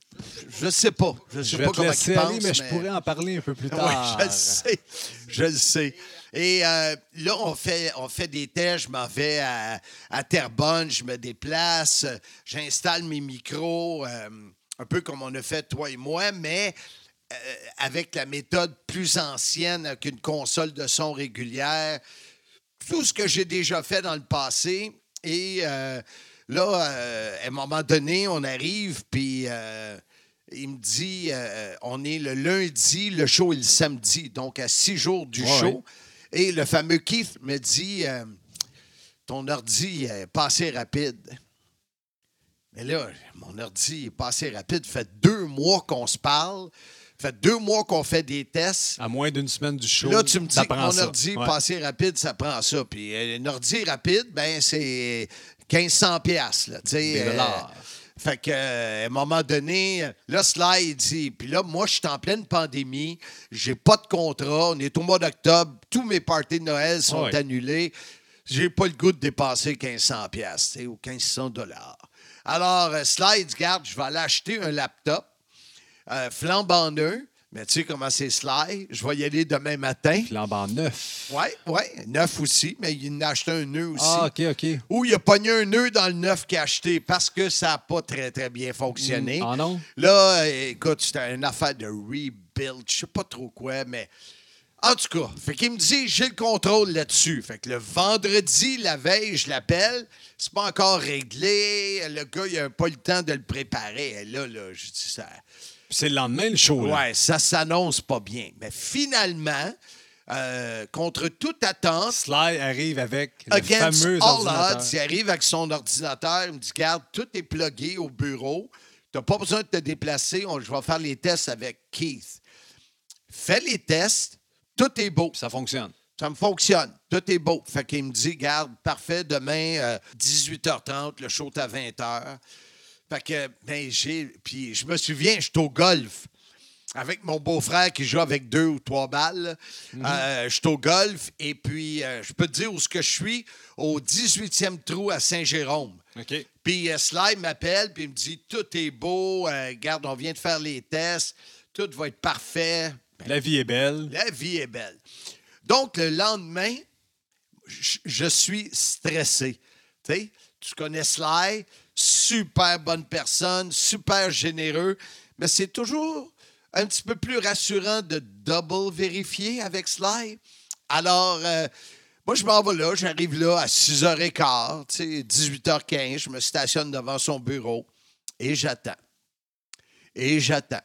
je sais pas. Je sais Je vais pas te comment ils aller, pensent, mais je pourrais en parler un peu plus [LAUGHS] oui, tard. je le sais. Je le sais. Et euh, là, on fait, on fait des tests. Je m'en vais à, à Terrebonne, je me déplace, j'installe mes micros, euh, un peu comme on a fait toi et moi, mais euh, avec la méthode plus ancienne qu'une console de son régulière. Tout ce que j'ai déjà fait dans le passé. Et là, euh, à un moment donné, on arrive, puis euh, il me dit euh, on est le lundi, le show est le samedi, donc à six jours du Ouais, show. Et le fameux Keith me dit ton ordi est passé rapide. Mais là, mon ordi est passé rapide. fait deux mois qu'on se parle. fait deux mois qu'on fait des tests. À moins d'une semaine du show. Là, tu me dis que mon ordi Ouais. passé rapide, ça prend ça. Puis un ordi rapide, ben c'est 1500 pièces là, tu sais. Dollars. fait que euh, à un moment donné, là il dit, puis là moi je suis en pleine pandémie, j'ai pas de contrat, on est au mois d'octobre, tous mes parties de Noël sont Ouais. annulés. J'ai pas le goût de dépasser 1500 pièces, tu sais, ou 1500 dollars. Alors euh, dit, garde, je vais aller acheter un laptop euh, flambant neuf. Mais tu sais comment c'est Sly, je vais y aller demain matin. Flambant neuf. Oui, oui, neuf aussi, mais il en a acheté un nœud aussi. Ah, OK, OK. Ou il a pogné un nœud dans le neuf qu'il a acheté parce que ça n'a pas très, très bien fonctionné. Ah non? Là, écoute, c'était une affaire de rebuild, je sais pas trop quoi, mais. En tout cas, fait qu'il me dit, j'ai le contrôle là-dessus. Fait que le vendredi, la veille, je l'appelle. C'est pas encore réglé. Le gars, il a pas le temps de le préparer. Et là, là, je dis ça. C'est le lendemain, le show. là. Ouais, ça s'annonce pas bien. Mais finalement, euh, contre toute attente, Sly arrive avec le fameux ordinateur. odds, il arrive avec son ordinateur, il me dit Garde, tout est plugué au bureau. Tu n'as pas besoin de te déplacer. On- je vais faire les tests avec Keith. Fais les tests, tout est beau. Ça fonctionne. Ça me fonctionne. Tout est beau. Fait qu'il me dit, garde, parfait, demain, euh, 18h30, le show est à 20h. Fait que, ben, j'ai. Puis je me souviens, j'étais au golf avec mon beau-frère qui joue avec deux ou trois balles. Euh, j'étais au golf et puis, euh, je peux te dire où ce que je suis, au 18e trou à Saint-Jérôme. Puis euh, Sly m'appelle, puis il me dit Tout est beau, euh, garde, on vient de faire les tests, tout va être parfait. Ben, La vie est belle. la vie est belle. Donc, le lendemain, je, je suis stressé. Tu sais, tu connais Sly, super bonne personne, super généreux, mais c'est toujours un petit peu plus rassurant de double vérifier avec Sly. Alors, euh, moi, je m'en vais là, j'arrive là à 6h15, tu sais, 18h15, je me stationne devant son bureau et j'attends. Et j'attends.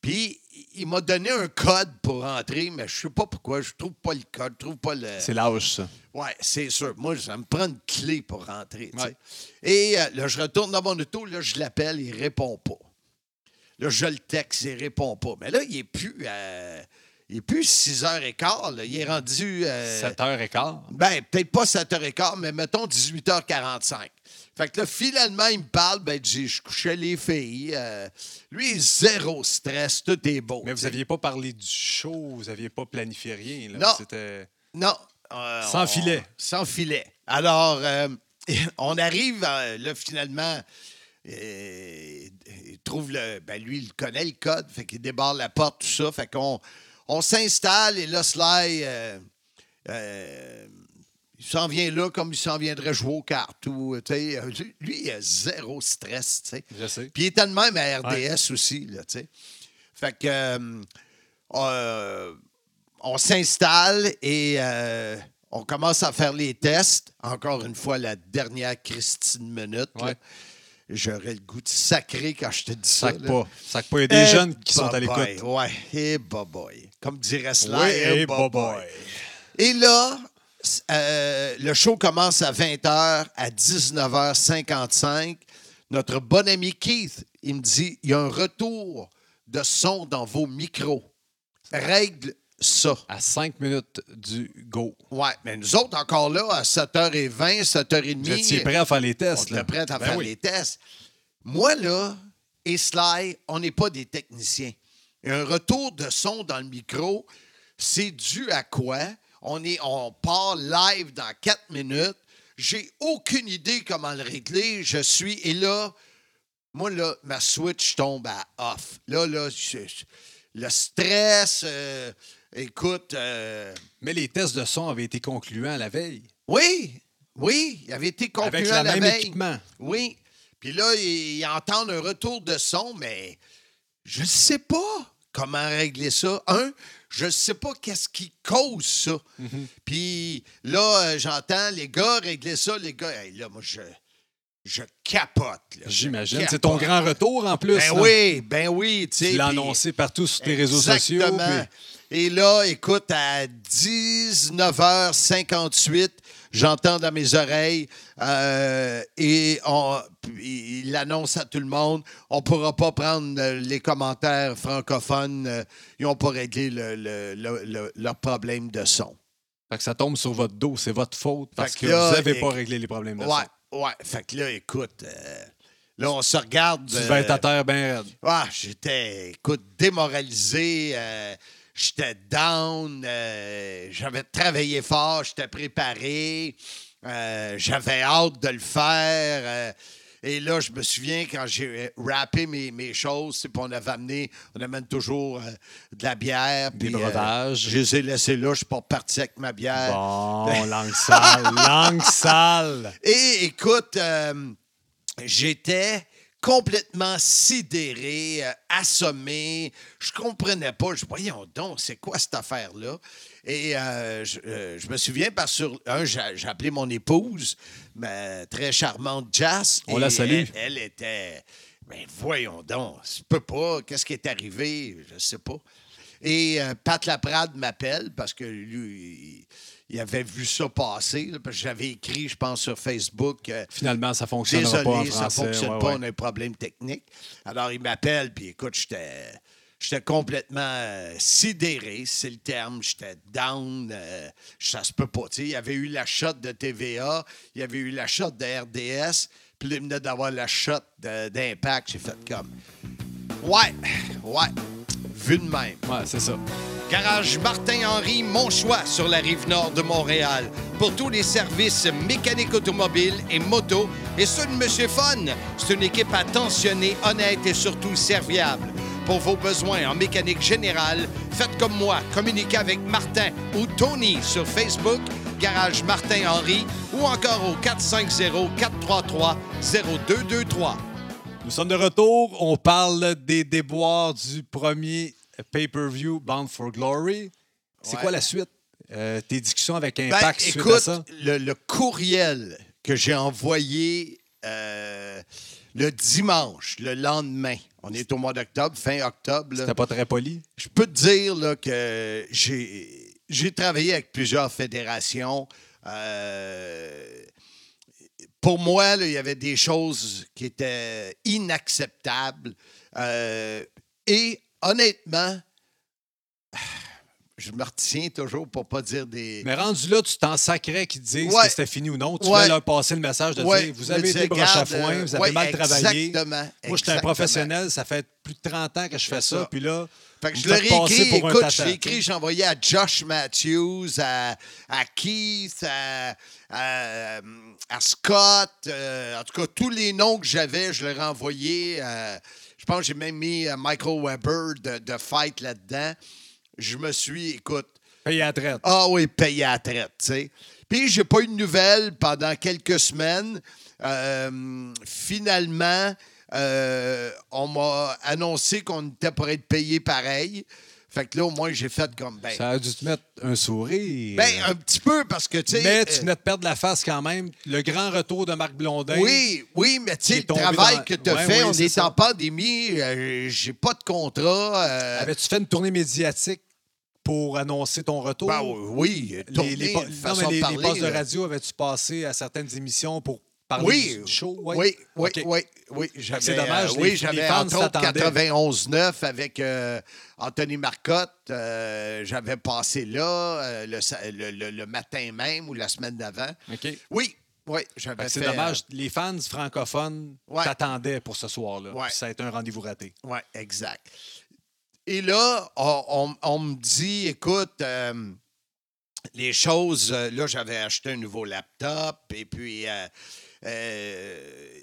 Puis, il m'a donné un code pour rentrer, mais je sais pas pourquoi. Je trouve pas le code, je trouve pas le. C'est l'âge, ça. Oui, c'est sûr. Moi, ça me prend une clé pour rentrer. Ouais. Et euh, là, je retourne dans mon auto, là, je l'appelle, il répond pas. Là, je le texte, il répond pas. Mais là, il est plus. euh, il est plus 6h15, là. Il est rendu. euh, 7h15. ben, peut-être pas 7h15, mais mettons 18h45. Fait que là, finalement, il me parle, ben, je dis, je couchais les filles. euh, lui, zéro stress, tout est beau. Mais vous n'aviez pas parlé du show, vous n'aviez pas planifié rien. Là. Non. C'était. Non. euh, Sans on- filet. Sans filet. Alors, euh, [LAUGHS] on arrive, là, finalement, il trouve le. Ben, lui, il connaît le code, fait qu'il débarre la porte, tout ça. Fait qu'on on s'installe et là, Sly, il s'en vient là comme il s'en viendrait jouer aux cartes. Ou, euh, lui, il a zéro stress. Je sais. Puis il était de même à RDS aussi, là. Fait que euh, euh, on s'installe et euh, on commence à faire les tests. Encore une fois, la dernière Christine minute. là. J'aurais le goût de sacrer quand je te dis ça. Sac là. pas. Sac pas. Il y a des Eh, jeunes qui sont à l'écoute. Ouais, et boy. Comme dirait Sly, Oui, eh, et bye-bye. boy. Et là, euh, le show commence à 20h. À 19h55, notre bon ami Keith, il me dit il y a un retour de son dans vos micros. Règle ça. À 5 minutes du go. Ouais, mais nous autres, encore là, à 7h20, 7h30. Vous étiez prêts à faire les On tests. était là? prêts à Ben faire oui. les tests. Moi, là, et Sly, on n'est pas des techniciens. Et un retour de son dans le micro, c'est dû à quoi? On, est, on part live dans quatre minutes. J'ai aucune idée comment le régler. Je suis. Et là, moi, là, ma switch tombe à off. Là, là, je- le stress, euh, écoute. euh, Mais les tests de son avaient été concluants la veille. oui, oui, il avait été concluant Avec la même veille. équipement. Oui. Puis là, ils, ils entendent un retour de son, mais je ne sais pas comment régler ça. Un, je ne sais pas qu'est-ce qui cause ça. Puis là, euh, j'entends les gars régler ça. Les gars, hey, là, moi, je, je capote. J'imagine. C'est ton grand retour en plus. Ben là. oui, ben oui. Tu l'as annoncé partout sur tes réseaux sociaux. Puis- Et là, écoute, à 19h58, j'entends dans mes oreilles euh, et on, il annonce à tout le monde on ne pourra pas prendre euh, les commentaires francophones. euh, ils n'ont pas réglé le- le- le- le- leur problème de son. Fait que ça tombe sur votre dos. C'est votre faute parce que, que là, vous n'avez pas réglé les problèmes de Ouais, son. ouais. Fait que là, écoute, euh, là, on se regarde. Tu devais être à terre bien raide. Ah, j'étais, écoute, démoralisé. euh, j'étais down. euh, j'avais travaillé fort. J'étais préparé. euh, j'avais hâte de le faire. euh, et là, je me souviens quand j'ai rappé mes, mes choses, c'est puis on avait amené, on amène toujours de la bière. Des euh, breuvages. je les ai laissés là, je suis pas reparti avec ma bière. Bon, [LAUGHS] langue sale, langue sale. Et écoute, j'étais complètement sidéré, euh, assommé. Je comprenais pas. Je voyons donc, c'est quoi cette affaire-là? Et euh, je, euh, je me souviens parce que sur un, j'ai appelé mon épouse, ma très charmante Jazz. On la salue. Elle, elle était. Mais voyons donc, je peux pas. Qu'est-ce qui est arrivé? Je sais pas. Et euh, Pat Laprade m'appelle parce que lui, il, il avait vu ça passer. là, parce que j'avais écrit, je pense, sur Facebook. euh, Finalement, ça ne fonctionnera pas en Désolé, ça fonctionne Ouais, pas, ouais. on a un problème technique. Alors, il m'appelle, puis écoute, j'étais. J'étais complètement euh, sidéré, c'est le terme. J'étais down. euh, ça se peut pas. Tu sais, il y avait eu la shot de TVA, il y avait eu la shot de RDS, puis il venait d'avoir la shot d'Impact. J'ai fait comme. Ouais, ouais, vu de même. Ouais, c'est ça. Garage Martin-Henry, mon choix sur la rive nord de Montréal. Pour tous les services mécaniques automobiles et moto. Et ceux de Monsieur Fun, c'est une équipe attentionnée, honnête et surtout serviable. Pour vos besoins en mécanique générale, faites comme moi. Communiquez avec Martin ou Tony sur Facebook, Garage Martin-Henry ou encore au 450-433-0223. Nous sommes de retour. On parle des déboires du premier pay-per-view Bound for Glory. C'est Ouais. quoi la suite? Euh, tes discussions avec Ben, Impact à écoute, ça? le, le courriel que j'ai envoyé euh, le dimanche, le lendemain, on est au mois d'octobre, fin octobre, C'était pas très poli? je peux te dire là, que j'ai, j'ai travaillé avec plusieurs fédérations. Euh, pour moi, là, il y avait des choses qui étaient inacceptables. Euh, et honnêtement, je me retiens toujours pour pas dire des. Mais rendu là, tu t'en sacrais qu'ils disent Ouais. que c'était fini ou non. Tu Ouais. leur passer le message de Ouais, dire Vous avez été broche à foin, euh, vous avez mal travaillé. Exactement. Moi, j'étais un professionnel, ça fait plus de 30 ans que je fais ça. ça. Puis là, Fait que vous je me leur ai faites passer écrit, écoute, je l'ai écrit, j'ai envoyé à Josh Matthews, à, à Keith, à, à- à Scott, euh, en tout cas, tous les noms que j'avais, je leur ai envoyés. euh, je pense que j'ai même mis euh, Michael Weber de, de Fight là-dedans. Je me suis, écoute, Paye à la traite. ah oui, payé à la traite, tu sais. Puis, j'ai pas eu de nouvelles pendant quelques semaines. Euh, finalement, on m'a annoncé qu'on était pour être payé pareil. Fait que là, au moins, j'ai fait comme, ben, Ça a dû te mettre un sourire. ben un petit peu, parce que, tu sais... mais tu euh, venais de perdre la face quand même. Le grand retour de Marc Blondin. oui, oui, mais tu sais, est le travail dans- que tu as Ouais, fait, oui, on est ça. en pandémie, euh, j'ai pas de contrat. euh, Avais-tu fait une tournée médiatique pour annoncer ton retour? ben oui, Les, les non, mais les, postes de radio, avais-tu passé à certaines émissions pour parler Oui, du show? oui, Ouais? oui, oui, oui. C'est dommage, euh, oui, j'avais entre autres s'attendaient. 91-9 avec euh, Anthony Marcotte. euh, j'avais passé là le, matin même ou la semaine d'avant. OK. Oui, oui, j'avais C'est dommage. Les fans francophones Ouais. t'attendaient pour ce soir-là. Ouais. Ça a été un rendez-vous raté. Oui, exact. Et là, on, on- on me dit, écoute, euh, les choses, là, j'avais acheté un nouveau laptop et puis, euh, euh,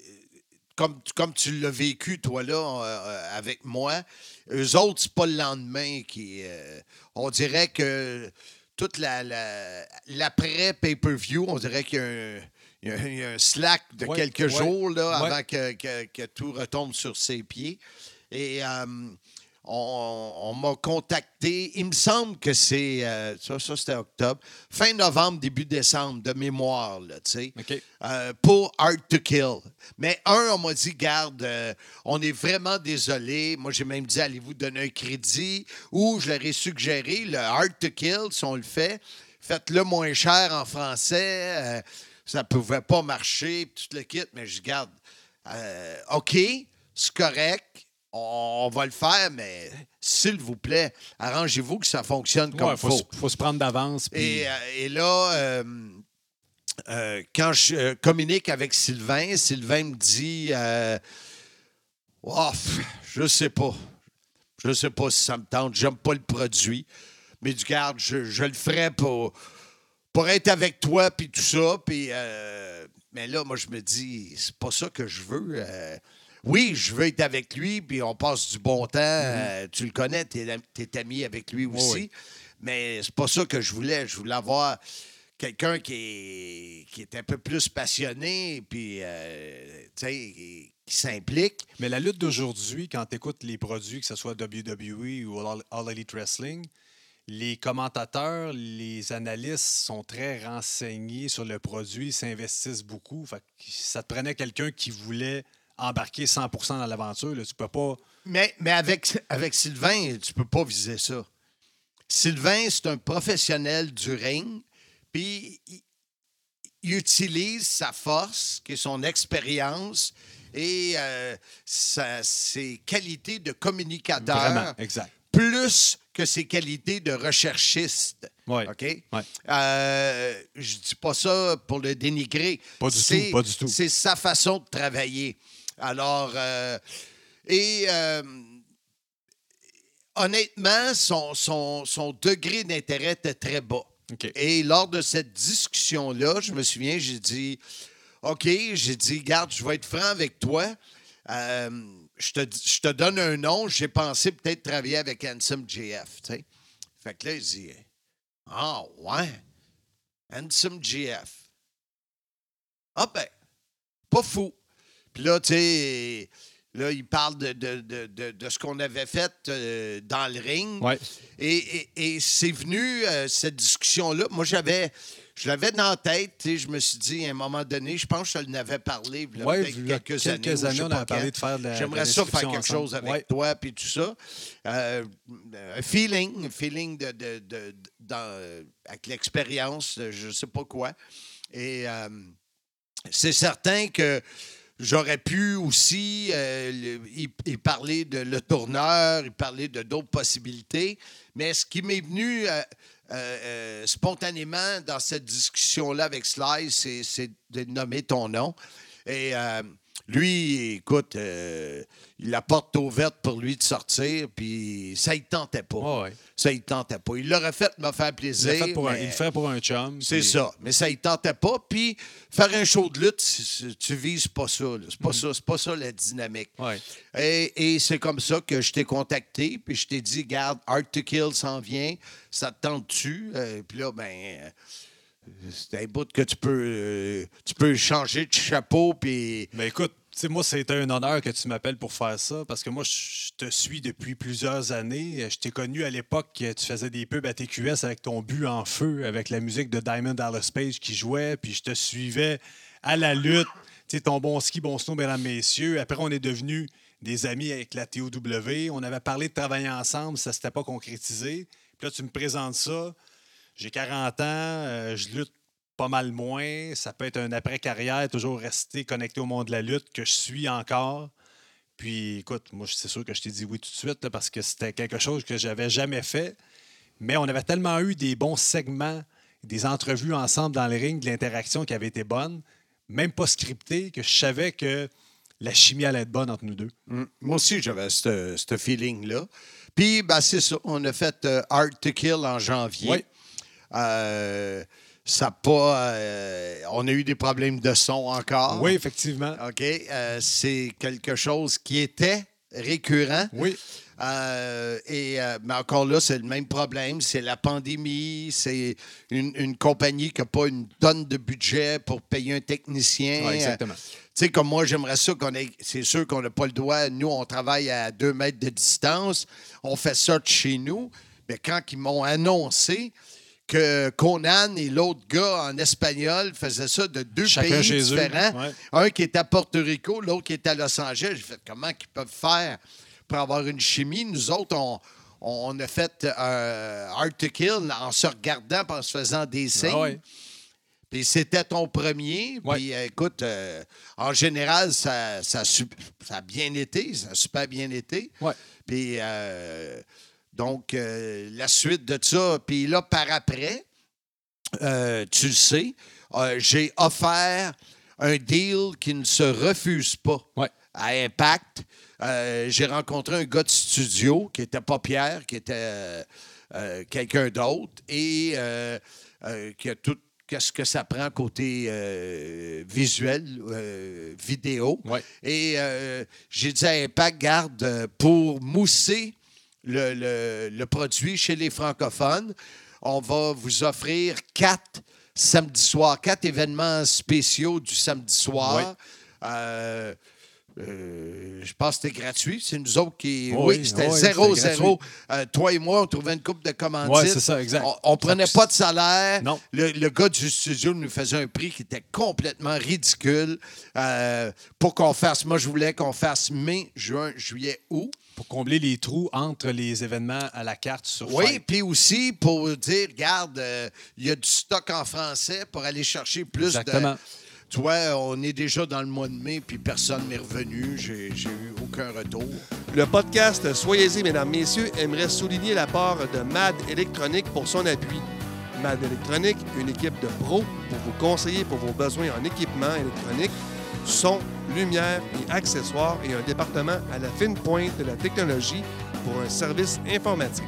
comme, comme tu l'as vécu, toi, là, euh, avec moi, eux autres, c'est pas le lendemain qui. euh, on dirait que toute la, la- l'après pay-per-view, on dirait qu'il y a un. il y a un- il y a un slack de Ouais, quelques ouais, jours là, ouais. avant que, que- que tout retombe sur ses pieds. Et euh, on, on m'a contacté. Il me semble que c'est. euh, ça, ça c'était octobre. Fin novembre, début décembre, de mémoire, là, tu sais. OK. euh, pour Hard to Kill. Mais un, on m'a dit, garde, euh, on est vraiment désolé. Moi, j'ai même dit, allez-vous donner un crédit? Ou je leur ai suggéré, le Hard to Kill, si on le fait, faites-le moins cher en français. ça pouvait pas marcher, puis tout le kit. Mais je garde, OK, c'est correct. On va le faire, mais s'il vous plaît, arrangez-vous que ça fonctionne comme Il il faut, faut. se- faut se prendre d'avance. puis- Et, euh, et là, euh, euh, quand je communique avec Sylvain, Sylvain me dit euh, Oh, Je sais pas. Je sais pas si ça me tente. J'aime pas le produit. Mais du garde, je, je le ferai pour, pour être avec toi, puis tout ça. Puis, mais là, moi, je me dis C'est pas ça que je veux. Oui, je veux être avec lui, puis on passe du bon temps. Euh, tu le connais, tu es, ami avec lui aussi. oui. Mais c'est pas ça que je voulais. Je voulais avoir quelqu'un qui est, qui est un peu plus passionné, puis, euh, qui, qui s'implique. Mais la lutte d'aujourd'hui, quand tu écoutes les produits, que ce soit WWE ou All, All Elite Wrestling, les commentateurs, les analystes sont très renseignés sur le produit, s'investissent beaucoup. Fait que ça te prenait quelqu'un qui voulait embarquer 100 dans l'aventure. Tu peux pas. Mais, mais avec, avec Sylvain, tu peux pas viser ça. Sylvain, c'est un professionnel du ring, puis il, il utilise sa force, qui est son expérience, et euh, sa- ses qualités de communicateur, Vraiment, exact. plus que ses qualités de recherchiste. Ouais. OK? Euh, je dis pas ça pour le dénigrer. Pas du tout, pas du tout. C'est sa façon de travailler. Alors, euh, et euh, honnêtement, son, son- son degré d'intérêt était très bas. Et lors de cette discussion-là, je me souviens, j'ai dit OK, j'ai dit, garde, je vais être franc avec toi. Euh, je, te, je te donne un nom. J'ai pensé peut-être travailler avec Handsome JF. tu sais. Fait que là, il dit Ah, ouais, Handsome JF. Ah, ben, pas fou. Puis là, tu sais, là, il parle de, de, de, de- de ce qu'on avait fait euh, dans le ring. Ouais. Et, et- et c'est venu, euh, cette discussion-là. Moi, j'avais. Je l'avais dans la tête, sais, je me suis dit, à un moment donné, je pense que je l'avais parlé, il y a a quelques, quelques années. on avait parlé de faire de la- J'aimerais ça faire quelque ensemble. chose avec Ouais. toi, puis tout ça. Euh, un feeling, un feeling de, dans, avec l'expérience, je sais pas quoi. Et c'est certain que j'aurais pu aussi euh, y, parler de le tourneur, y parler de d'autres possibilités. Mais ce qui m'est venu euh, euh, euh, spontanément dans cette discussion-là avec Sly, c'est de nommer ton nom. Et lui, écoute, euh, la porte ouverte pour lui de sortir, puis ça ne tentait pas. Ouais. Ça ne tentait pas. Il l'aurait fait me faire Il, plaisir. fait pour mais- il le fait pour un chum. c'est puis- ça. Mais ça ne tentait pas. Puis faire un show de lutte, tu vises pas ça. là. C'est pas Mm-hmm. ça. C'est pas ça la dynamique. Ouais. Et, et c'est comme ça que je t'ai contacté. Puis je t'ai dit, garde, Art to Kill s'en vient. Ça te tente-tu? Euh, puis là, ben. euh, c'est un bout que tu peux, euh, tu peux changer de chapeau. Puis. Ben écoute, moi, c'est un honneur que tu m'appelles pour faire ça parce que moi, je te suis depuis plusieurs années. Je t'ai connu à l'époque que tu faisais des pubs à TQS avec ton but en feu, avec la musique de Diamond Dallas Page qui jouait, puis je te suivais à la lutte. Ton bon ski, bon snow, mesdames, messieurs. Après, on est devenus des amis avec la TOW. On avait parlé de travailler ensemble, ça s'était pas concrétisé. Puis là, tu me présentes ça. J'ai 40 ans, euh, je lutte pas mal moins. Ça peut être un après-carrière, toujours rester connecté au monde de la lutte que je suis encore. Puis, écoute, moi, c'est sûr que je t'ai dit oui tout de suite là, parce que c'était quelque chose que j'avais jamais fait. Mais on avait tellement eu des bons segments, des entrevues ensemble dans le ring, de l'interaction qui avait été bonne, même pas scriptée, que je savais que la chimie allait être bonne entre nous deux. Mm. Moi aussi, j'avais ce ce feeling-là. Puis, ben, c'est ça. On a fait euh, Art to Kill en janvier. Oui. Euh, ça a pas. euh, on a eu des problèmes de son encore. Oui, effectivement. OK. Euh, c'est quelque chose qui était récurrent. Oui. Euh, et, mais encore là, c'est le même problème. C'est la pandémie. C'est une, une compagnie qui n'a pas une tonne de budget pour payer un technicien. Ouais, exactement. Tu sais, comme moi, j'aimerais ça qu'on ait. C'est sûr qu'on n'a pas le droit. Nous, on travaille à deux mètres de distance. On fait ça de chez nous. Mais quand ils m'ont annoncé que Conan et l'autre gars en espagnol faisaient ça de deux Chacun pays chez eux, différents, ouais. un qui est à Porto Rico, l'autre qui est à Los Angeles, j'ai fait comment ils peuvent faire pour avoir une chimie? Nous autres, on, on a fait euh, Art to Kill en se regardant, en se faisant des signes. Ah ouais. Puis c'était ton premier. Puis euh, écoute, euh, en général, ça, ça, a su- ça a bien été. Ça a super bien été. Puis euh, donc, euh, la suite de ça. Puis là, par après, euh, tu le sais, euh, j'ai offert un deal qui ne se refuse pas Ouais. à Impact. J'ai rencontré un gars de studio qui n'était pas Pierre, qui était quelqu'un d'autre et qui a tout qu'est-ce que ça prend côté euh, visuel, euh, vidéo. Ouais. Et euh, j'ai dit à Impact, garde, pour mousser le, le- le produit chez les francophones, on va vous offrir quatre samedis soirs, quatre événements spéciaux du samedi soir. Euh, euh, je pense que c'était gratuit. C'est nous autres qui. Oui, Oui, c'était oui, 0 c'était 0 Euh, toi et moi, on trouvait une coupe de commandites. Ouais, c'est ça, exact. On, on prenait pas de salaire. Non. Le, le gars du studio nous faisait un prix qui était complètement ridicule euh, pour qu'on fasse. Moi, je voulais qu'on fasse mai, juin, juillet, août. Pour combler les trous entre les événements à la carte sur Oui, puis aussi pour dire, regarde, euh, il y a du stock en français pour aller chercher plus Exactement. de. Tu vois, on est déjà dans le mois de mai, puis personne m'est revenu. J'ai j'ai eu aucun retour. Le podcast Soyez-y, mesdames, messieurs, aimerait souligner l'apport de MAD Électronique pour son appui. MAD Électronique, une équipe de pros pour vous conseiller pour vos besoins en équipement électronique, son, lumière et accessoires et un département à la fine pointe de la technologie pour un service informatique.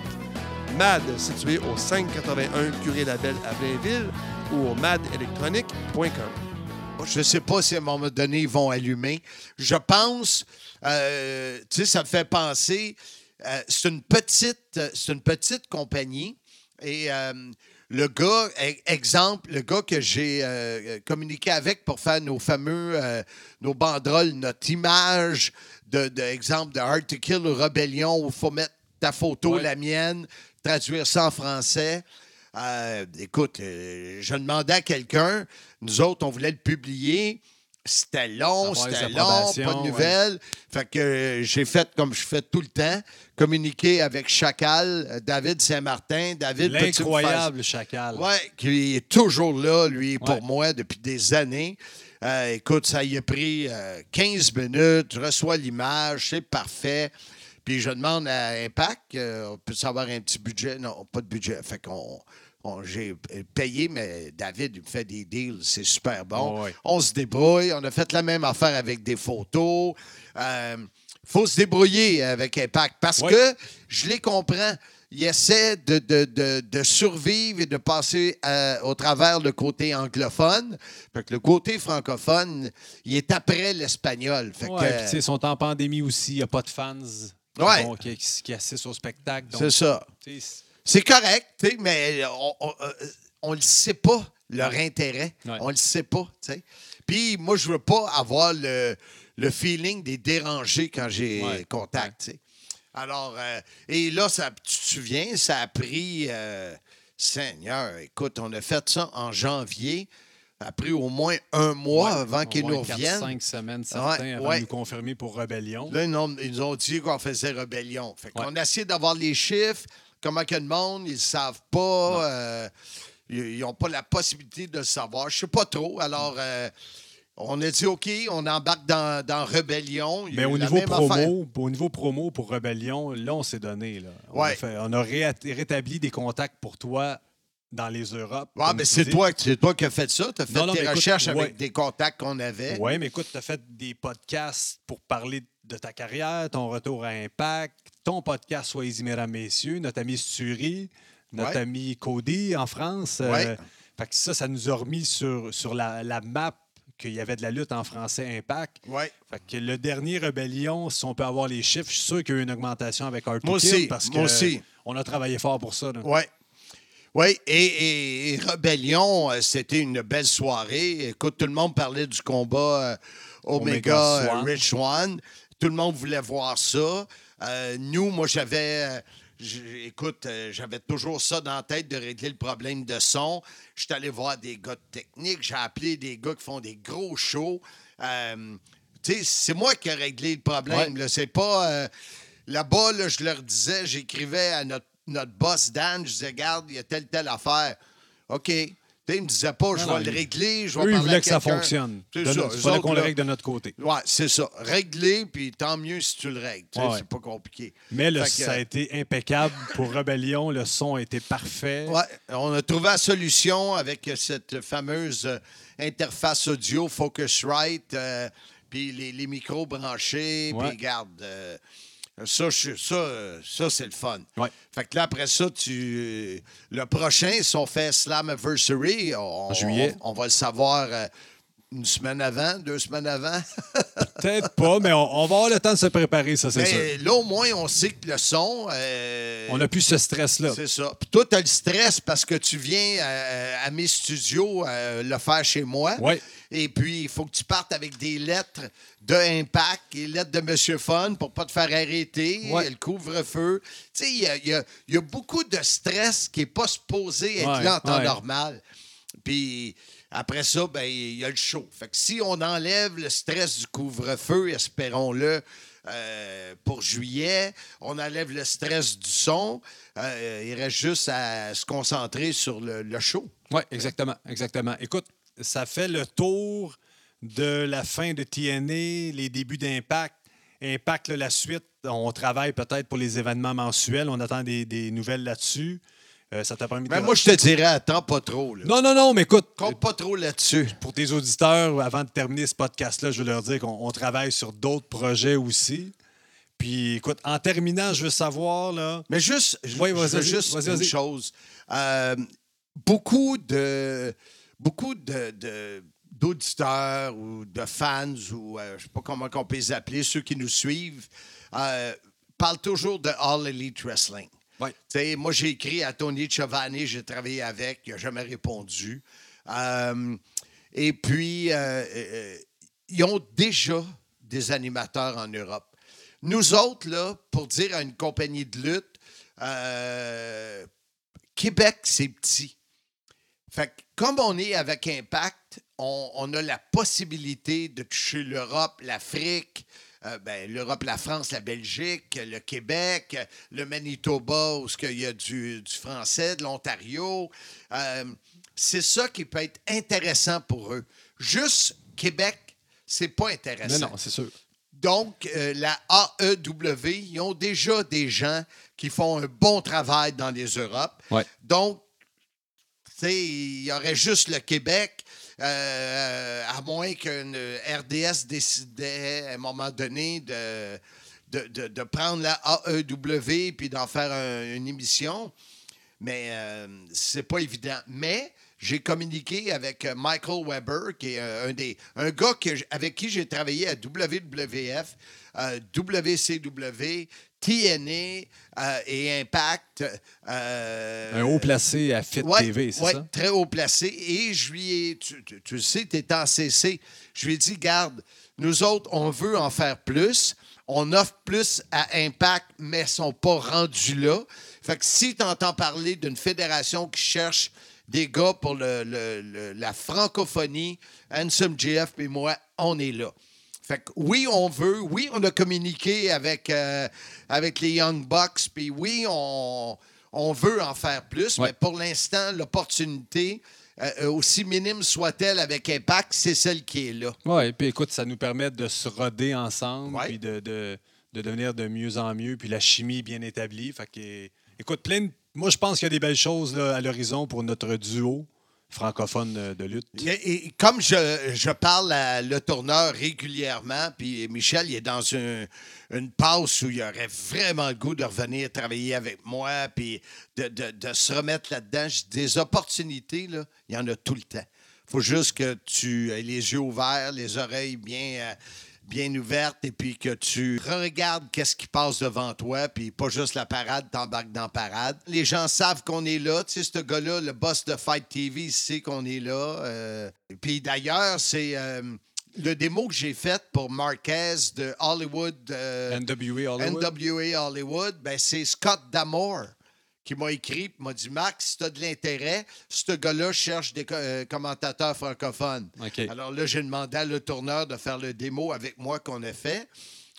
MAD, situé au 581 Curé Labelle à Blainville ou au madelectronique.com. Je ne sais pas si à un moment donné, ils vont allumer. Je pense, euh, tu sais, ça me fait penser, euh, c'est une petite, une petite compagnie et euh, le gars, e- exemple, le gars que j'ai euh, communiqué avec pour faire nos fameux, euh, nos banderoles, notre image de, de exemple de Hard to Kill ou Rebellion où il faut mettre ta photo, Ouais. la mienne, traduire ça en français. Euh, écoute, euh, je demandais à quelqu'un, nous autres, on voulait le publier. C'était long, c'était long, pas de nouvelles. Fait que euh, j'ai fait comme je fais tout le temps, communiquer avec Chacal, euh, David Saint-Martin. David, L'incroyable chacal. oui, qui est toujours là, lui, pour Ouais. moi, depuis des années. Euh, écoute, ça y a pris euh, 15 minutes, je reçois l'image, c'est parfait. Puis je demande à Impact, euh, on peut savoir un petit budget? Non, pas de budget. Fait qu'on. on- j'ai payé, mais David il me fait des deals, c'est super bon. Oh. On se débrouille. On a fait la même affaire avec des photos. Il faut se débrouiller avec Impact parce que je les comprends. Ils essaient de, de- de- de survivre et de passer euh, au travers le côté anglophone. Fait que le côté francophone, il est après l'espagnol. Fait Ouais, que, puis, ils sont en pandémie aussi. Il n'y a pas de fans qui, Ouais. qui, assistent au spectacle. c'est ça. C'est correct, mais on ne le sait pas, leur intérêt. Ouais. On ne le sait pas. Puis moi, je veux pas avoir le, le feeling des dérangés quand j'ai Ouais. contact, tu sais. Alors, euh, et là, ça, tu te souviens, ça a pris, euh, Seigneur, écoute, on a fait ça en janvier. Ça a pris au moins un mois ouais, avant qu'ils nous reviennent. cinq semaines, certains, Ouais, avant ouais. de nous confirmer pour Rebellion. Là, ils nous ont, ils nous ont dit qu'on faisait rébellion. Fait qu'on Ouais. a essayé d'avoir les chiffres, comment que le monde, ils ne savent pas. euh, ils n'ont pas la possibilité de le savoir. Je sais pas trop. Alors, euh, on a dit, OK, on embarque dans, dans Rebellion. Mais au niveau, promo, au niveau promo pour Rebellion, là, on s'est donné. Là. On, Ouais. a fait- on a réa- rétabli des contacts pour toi dans les Europes. Ouais, mais c'est toi, c'est toi qui as fait ça. Tu as fait Non, non, tes écoute, recherches ouais. avec des contacts qu'on avait. Oui, mais écoute, tu as fait des podcasts pour parler de ta carrière, ton retour à Impact, ton podcast Soyez-y, mesdames, messieurs, notre ami Sturi, notre Ouais. ami Cody en France. euh, fait que ça, ça nous a remis sur, sur la, la map qu'il y avait de la lutte en français Impact. Ouais. Fait que le dernier Rébellion, si on peut avoir les chiffres, je suis sûr qu'il y a eu une augmentation avec Art Moi aussi, parce moi que aussi. on a travaillé fort pour ça. Oui. Oui, et, et- et Rebellion, euh, c'était une belle soirée. Écoute, tout le monde parlait du combat euh, Omega. Rich One. Tout le monde voulait voir ça. Euh, nous, moi, j'avais. Écoute, euh, j'avais toujours ça dans la tête de régler le problème de son. Je suis allé voir des gars de technique. J'ai appelé des gars qui font des gros shows. Euh, tu sais, c'est moi qui ai réglé le problème. Ouais. C'est pas. euh, Là-bas, là, je leur disais, j'écrivais à notre, notre boss Dan, je disais, regarde, il y a telle, telle affaire. OK. Tu sais, il me disait pas, je vais le régler, je vais Eux, ils parler voulaient que ça fonctionne. C'est ça. Il fallait qu'on le règle de notre côté. Ouais, c'est ça. Régler, puis tant mieux si tu le règles. Ouais. C'est pas compliqué. Mais le, ça a été impeccable pour Rebellion. Le son a été parfait. Ouais, on a trouvé la solution avec cette fameuse euh, interface audio Focusrite, euh, puis les, les micros branchés, puis garde. euh, ça, je- ça, euh, ça c'est le fun. Ouais. Fait que là, après ça, tu, le prochain, si on fait Slammiversary, on, En juillet. on, on va le savoir euh, une semaine avant, deux semaines avant. [LAUGHS] Peut-être pas, mais on, on va avoir le temps de se préparer, ça, c'est sûr. Mais là, au moins, on sait que le son. euh, On n'a plus ce stress-là. C'est ça. Puis toi, tu as le stress parce que tu viens euh, à mes studios euh, le faire chez moi. Ouais. Et puis, il faut que tu partes avec des lettres de Impact et lettres de Monsieur Fun pour pas te faire arrêter. Ouais. Le couvre-feu. Tu sais, il y a, il y a- il y a beaucoup de stress qui n'est pas supposé être Ouais, là en temps ouais. normal. Puis après ça, ben il y a le show. Fait si on enlève le stress du couvre-feu, espérons-le, euh, pour juillet, on enlève le stress du son, euh, il reste juste à se concentrer sur le, le show. Oui, exactement, exactement. Écoute, ça fait le tour de la fin de TNA, les débuts d'Impact. Impact, la suite, on travaille peut-être pour les événements mensuels. On attend des nouvelles là-dessus. Euh, ça t'a permis de... Mais moi, je te dirais, attends pas trop. Là. Non, non, non, mais écoute, Compte pas trop là-dessus. pour tes auditeurs, avant de terminer ce podcast-là, je veux leur dire qu'on on travaille sur d'autres projets aussi. Puis, écoute, en terminant, je veux savoir, là... Mais juste, je, Oui, je vas-y, veux juste une chose. Euh, beaucoup de beaucoup de, de- d'auditeurs ou de fans ou euh, je ne sais pas comment on peut les appeler, ceux qui nous suivent, euh, parlent toujours de All Elite Wrestling. Moi, j'ai écrit à Tony Giovanni, j'ai travaillé avec, il n'a jamais répondu. Euh, et puis, euh, euh, ils ont déjà des animateurs en Europe. Nous autres, là, pour dire à une compagnie de lutte, Québec, c'est petit. Fait que comme on est avec Impact, on a la possibilité de toucher l'Europe, l'Afrique, euh, ben, l'Europe, la France, la Belgique, le Québec, le Manitoba, où il y a du, du français, de l'Ontario. Euh, c'est ça qui peut être intéressant pour eux. Juste Québec, c'est pas intéressant. Non, non, c'est sûr. Donc, euh, la AEW, ils ont déjà des gens qui font un bon travail dans les Europes. Ouais. Donc, il y aurait juste le Québec, euh, à moins qu'une RDS décidait à un moment donné de, de, de- prendre la AEW puis d'en faire un- une émission. Mais euh, c'est pas évident. Mais j'ai communiqué avec Michael Weber, qui est un, des, un gars avec qui j'ai travaillé à WWF, euh, WCW, TNA euh, et Impact. euh, Un haut placé à Fit Ouais, TV, c'est ouais, ça? très haut placé. Et je lui ai, tu, tu- tu le sais, tu étais en CC. Je lui ai dit, garde, nous autres, on veut en faire plus. On offre plus à Impact, mais ils ne sont pas rendus là. Fait que si tu entends parler d'une fédération qui cherche des gars pour le- le- le- la francophonie, Handsome GF et moi, on est là. Fait que oui, on veut. Oui, on a communiqué avec, euh, avec les Young Bucks. Puis oui, on, on veut en faire plus, Ouais. mais pour l'instant, l'opportunité, euh, aussi minime soit-elle avec Impact, c'est celle qui est là. Oui, puis écoute, ça nous permet de se roder ensemble, puis de, de- de devenir de mieux en mieux, puis la chimie bien établie. Fait que, écoute, plein de- moi, je pense qu'il y a des belles choses là, à l'horizon pour notre duo francophone de lutte. Et, comme je, parle à le tourneur régulièrement, puis Michel, il est dans un- une passe où il aurait vraiment le goût de revenir travailler avec moi, puis de, se remettre là-dedans. Des opportunités, il y en a tout le temps. Faut juste que tu aies les yeux ouverts, les oreilles bien, euh, bien ouvertes, et puis que tu regardes qu'est-ce qui passe devant toi, puis pas juste la parade, t'embarques dans la parade. Les gens savent qu'on est là. Tu sais, ce gars-là, le boss de Fight TV, il sait qu'on est là. euh. Et puis d'ailleurs, c'est euh, le démo que j'ai fait pour Marquez de Hollywood. euh, NWA Hollywood? NWA Hollywood, ben, c'est Scott Damore qui m'a écrit m'a dit Max, si tu as de l'intérêt, ce gars-là cherche des euh, commentateurs francophones. Alors là, j'ai demandé à le tourneur de faire le démo avec moi qu'on a fait.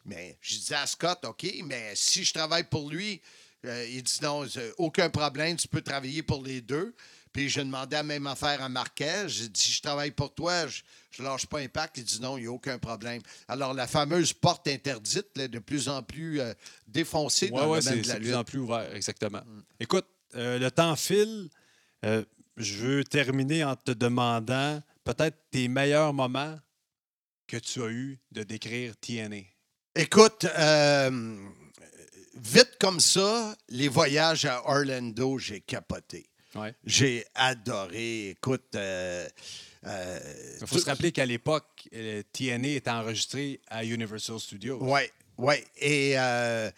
Mais je disais à Scott, OK, mais si je travaille pour lui, euh, il dit non, aucun problème, tu peux travailler pour les deux. Puis j'ai demandé la même affaire à Marquez. J'ai dit, si je travaille pour toi, je ne lâche pas Impact. Il dit non, il n'y a aucun problème. Alors la fameuse porte interdite, là, de plus en plus euh, défoncée Oui, dans ouais, le domaine c'est de la c'est de lutte. plus en plus ouvert, exactement. Écoute, euh, le temps file. Euh, je veux terminer en te demandant peut-être tes meilleurs moments que tu as eu de décrire TNA. Écoute, vite comme ça, les voyages à Orlando, j'ai capoté. Ouais. J'ai adoré. Écoute, euh, euh, Il faut se rappeler qu'à l'époque, euh, TNA était enregistré à Universal Studios. Oui, oui. Et, euh,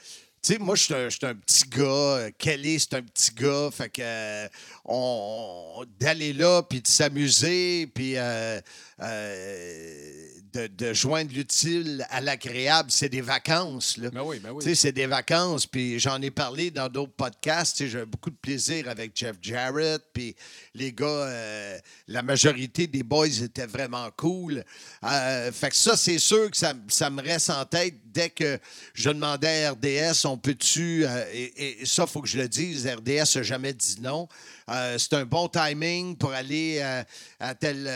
tu sais, moi, je suis un, petit gars. euh, Kelly, c'est un petit gars. Fait que, euh, on, on- d'aller là, puis de s'amuser, puis euh, euh, de, de joindre l'utile à l'agréable, c'est des vacances, là. Ben oui, ben oui. Tu sais, c'est des vacances, puis j'en ai parlé dans d'autres podcasts. Tu sais, J'ai beaucoup de plaisir avec Jeff Jarrett, puis les gars, euh, la majorité des boys étaient vraiment cool. Euh, fait que ça, c'est sûr que ça, ça me reste en tête dès que je demandais à RDS, on peut-tu, euh, et, et ça, il faut que je le dise, RDS n'a jamais dit non. C'est un bon timing pour aller à tel,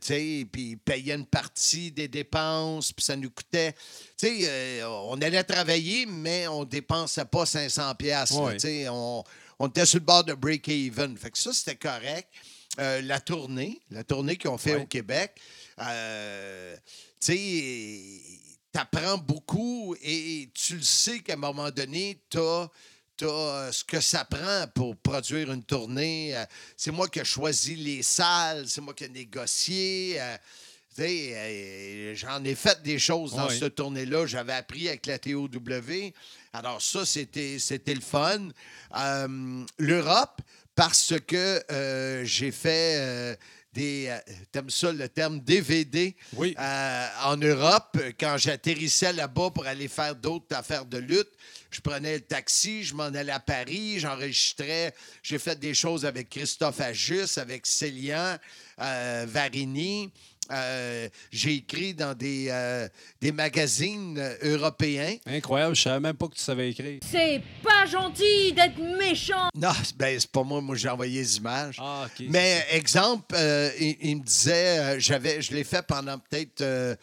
tu sais, puis payer une partie des dépenses, puis ça nous coûtait, tu sais, on allait travailler, mais on dépensait pas 500 pièces, Ouais. tu sais, on, on était sur le bord de break-even. Fait que ça, c'était correct. Euh, la tournée, la tournée qu'ils ont fait Ouais. au Québec, euh, tu sais, t'apprends beaucoup et tu le sais qu'à un moment donné, t'as as ce que ça prend pour produire une tournée. Euh, C'est moi qui ai choisi les salles, c'est moi qui ai négocié. euh, euh, J'en ai fait des choses dans Ouais. cette tournée-là. J'avais appris avec la TOW. Alors ça, c'était c'était le fun. Euh, L'Europe, parce que euh, j'ai fait euh, des... T'aimes ça le terme DVD? Oui. En Europe, quand j'atterrissais là-bas pour aller faire d'autres affaires de lutte, je prenais le taxi, je m'en allais à Paris, j'enregistrais. J'ai fait des choses avec Christophe Agis, avec Célian, Varini. Euh, J'ai écrit dans des, euh, des magazines euh, européens. Incroyable, je savais même pas que tu savais écrire. C'est pas gentil d'être méchant. Non, ben, c'est pas moi, moi j'ai envoyé les images. Ah, OK. Mais exemple, euh, il, il me disait, euh, j'avais, je l'ai fait pendant peut-être euh,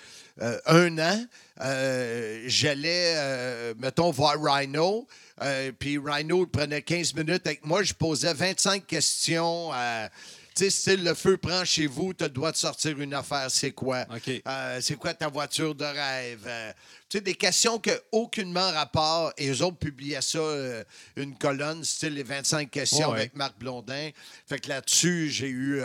euh, un an. Euh, J'allais, euh, mettons, voir Rhino. euh, puis Rhino il prenait 15 minutes avec moi. Je posais 25 questions. euh, tu sais, style, le feu prend chez vous, tu dois te sortir une affaire, c'est quoi? Euh, c'est quoi ta voiture de rêve? Euh, tu sais, des questions n'ont aucunement rapport. Et eux autres publiaient ça, euh, une colonne, style les 25 questions Ouais. avec Marc Blondin. Fait que là-dessus, j'ai eu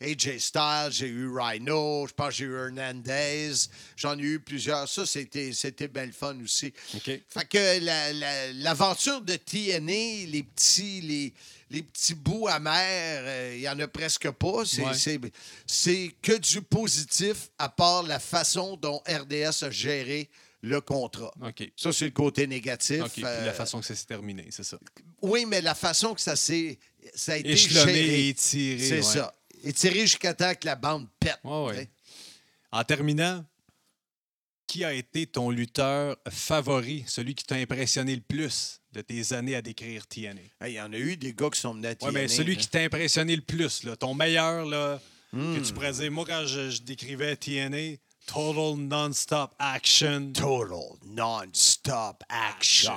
AJ Styles, j'ai eu Rhino, je pense que j'ai eu Hernandez. J'en ai eu plusieurs. Ça, c'était, c'était bien le fun aussi. Fait que la- la- l'aventure de TNA, les petits, les, les petits bouts amers, euh, il n'y en a presque pas. C'est, Ouais. que du positif, à part la façon dont RDS a géré le contrat. OK. Ça, c'est le côté négatif. OK. Puis Euh, la façon que ça s'est terminé, c'est ça. Oui, mais la façon que ça s'est ça a été Échelonné géré, et étiré. c'est ouais. ça. Étiré jusqu'à temps que la bande pète. Ouais. En terminant, qui a été ton lutteur favori, celui qui t'a impressionné le plus? De tes années à décrire TNA? Hey, Il y en a eu des gars qui sont venus à Oui, TNA, mais celui là. qui t'a impressionné le plus, là, ton meilleur, là, que Hmm. tu pourrais dire, moi, quand je, je décrivais TNA, Total Non-Stop Action. Total non-stop action.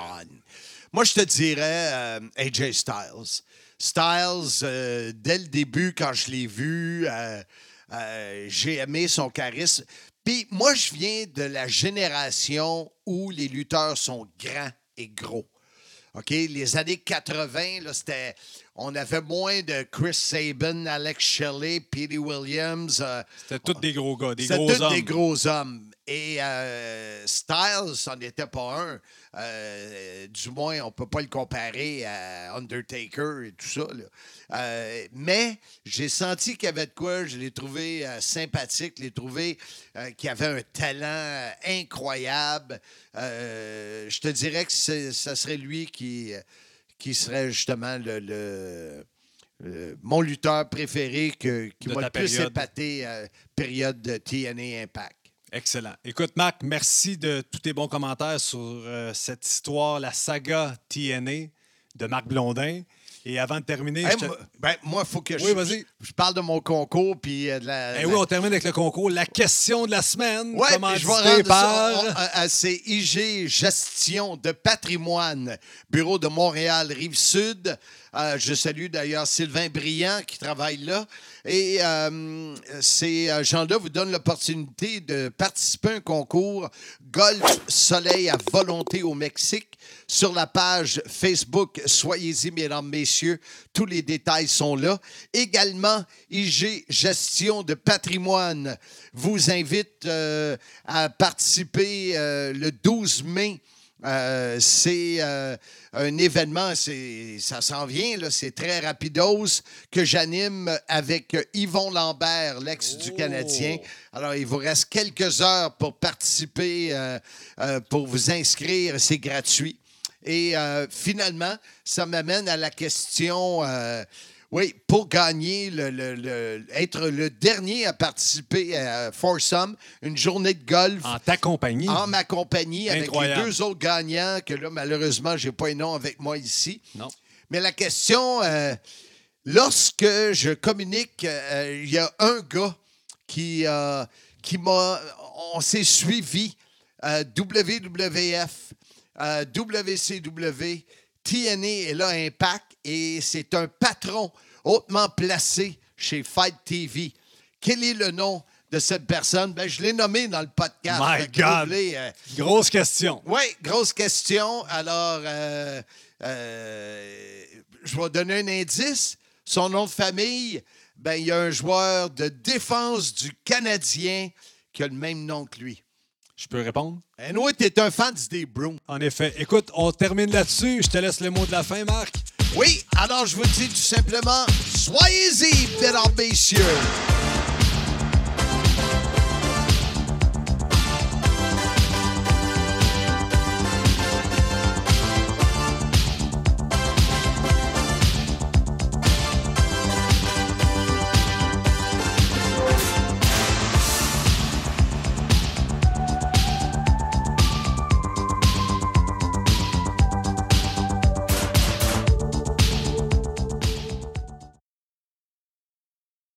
Moi, je te dirais euh, AJ Styles. Styles, euh, dès le début, quand je l'ai vu, euh, j'ai aimé son charisme. Puis moi, je viens de la génération où les lutteurs sont grands et gros. OK? Les années 80, là, c'était. On avait moins de Chris Sabin, Alex Shelley, Petey Williams. euh, C'était tous des gros gars, des c'était gros tous hommes. des gros hommes. Et euh, Styles, c'en était pas un. Euh, du moins, on peut pas le comparer à Undertaker et tout ça. là. Euh, mais j'ai senti qu'il y avait de quoi. Je l'ai trouvé euh, sympathique. Je l'ai trouvé qu'il avait un talent incroyable. Je te dirais que ça serait lui qui, qui serait justement le... mon lutteur préféré que- qui m'a le plus épaté euh, période de TNA Impact. Excellent. Écoute, Marc, merci de tous tes bons commentaires sur euh, cette histoire, la saga TNA de Marc Blondin. Et avant de terminer, Hey, je te- ben, moi, il faut que Oui, je, je parle de mon concours puis euh, de la. Eh oui, on termine avec le concours. La question de la semaine, puis je vais par... c'est IG Gestion de patrimoine, bureau de Montréal, Rive-Sud. Euh, je salue d'ailleurs Sylvain Briand qui travaille là. Et euh, ces euh, gens-là vous donnent l'opportunité de participer à un concours Golf Soleil à volonté au Mexique sur la page Facebook. Soyez-y, mesdames, messieurs. Tous les détails sont là. Également, IG Gestion de patrimoine vous invite euh, à participer euh, le 12 mai. Euh, c'est euh, un événement, ça s'en vient, c'est très rapidos que j'anime avec Yvon Lambert, l'ex du Canadien. Alors, il vous reste quelques heures pour participer, euh, pour vous inscrire, c'est gratuit. Et finalement, ça m'amène à la question, oui, pour gagner, le, le- le- être le dernier à participer à Foursome, une journée de golf En ta compagnie. en ma compagnie avec les deux autres gagnants que là, malheureusement, j'ai pas un nom avec moi ici. Non. Mais la question, euh, lorsque je communique, euh, il y a un gars qui, euh, qui m'a. On s'est suivi, WWF, WCW, TNA est là, Impact, et c'est un patron hautement placé chez Fight TV. Quel est le nom de cette personne? Ben, je l'ai nommé dans le podcast. My God. euh, Grosse question. oui, grosse question. Alors, euh, euh, je vais donner un indice. Son nom de famille, ben, il y a un joueur de défense du Canadien qui a le même nom que lui. Je peux répondre? Et nous, tu es un fan des Browns. En effet. Écoute, on termine là-dessus. Je te laisse le mot de la fin, Marc. Oui, alors je vous dis tout simplement, soyez-y, mesdames, messieurs.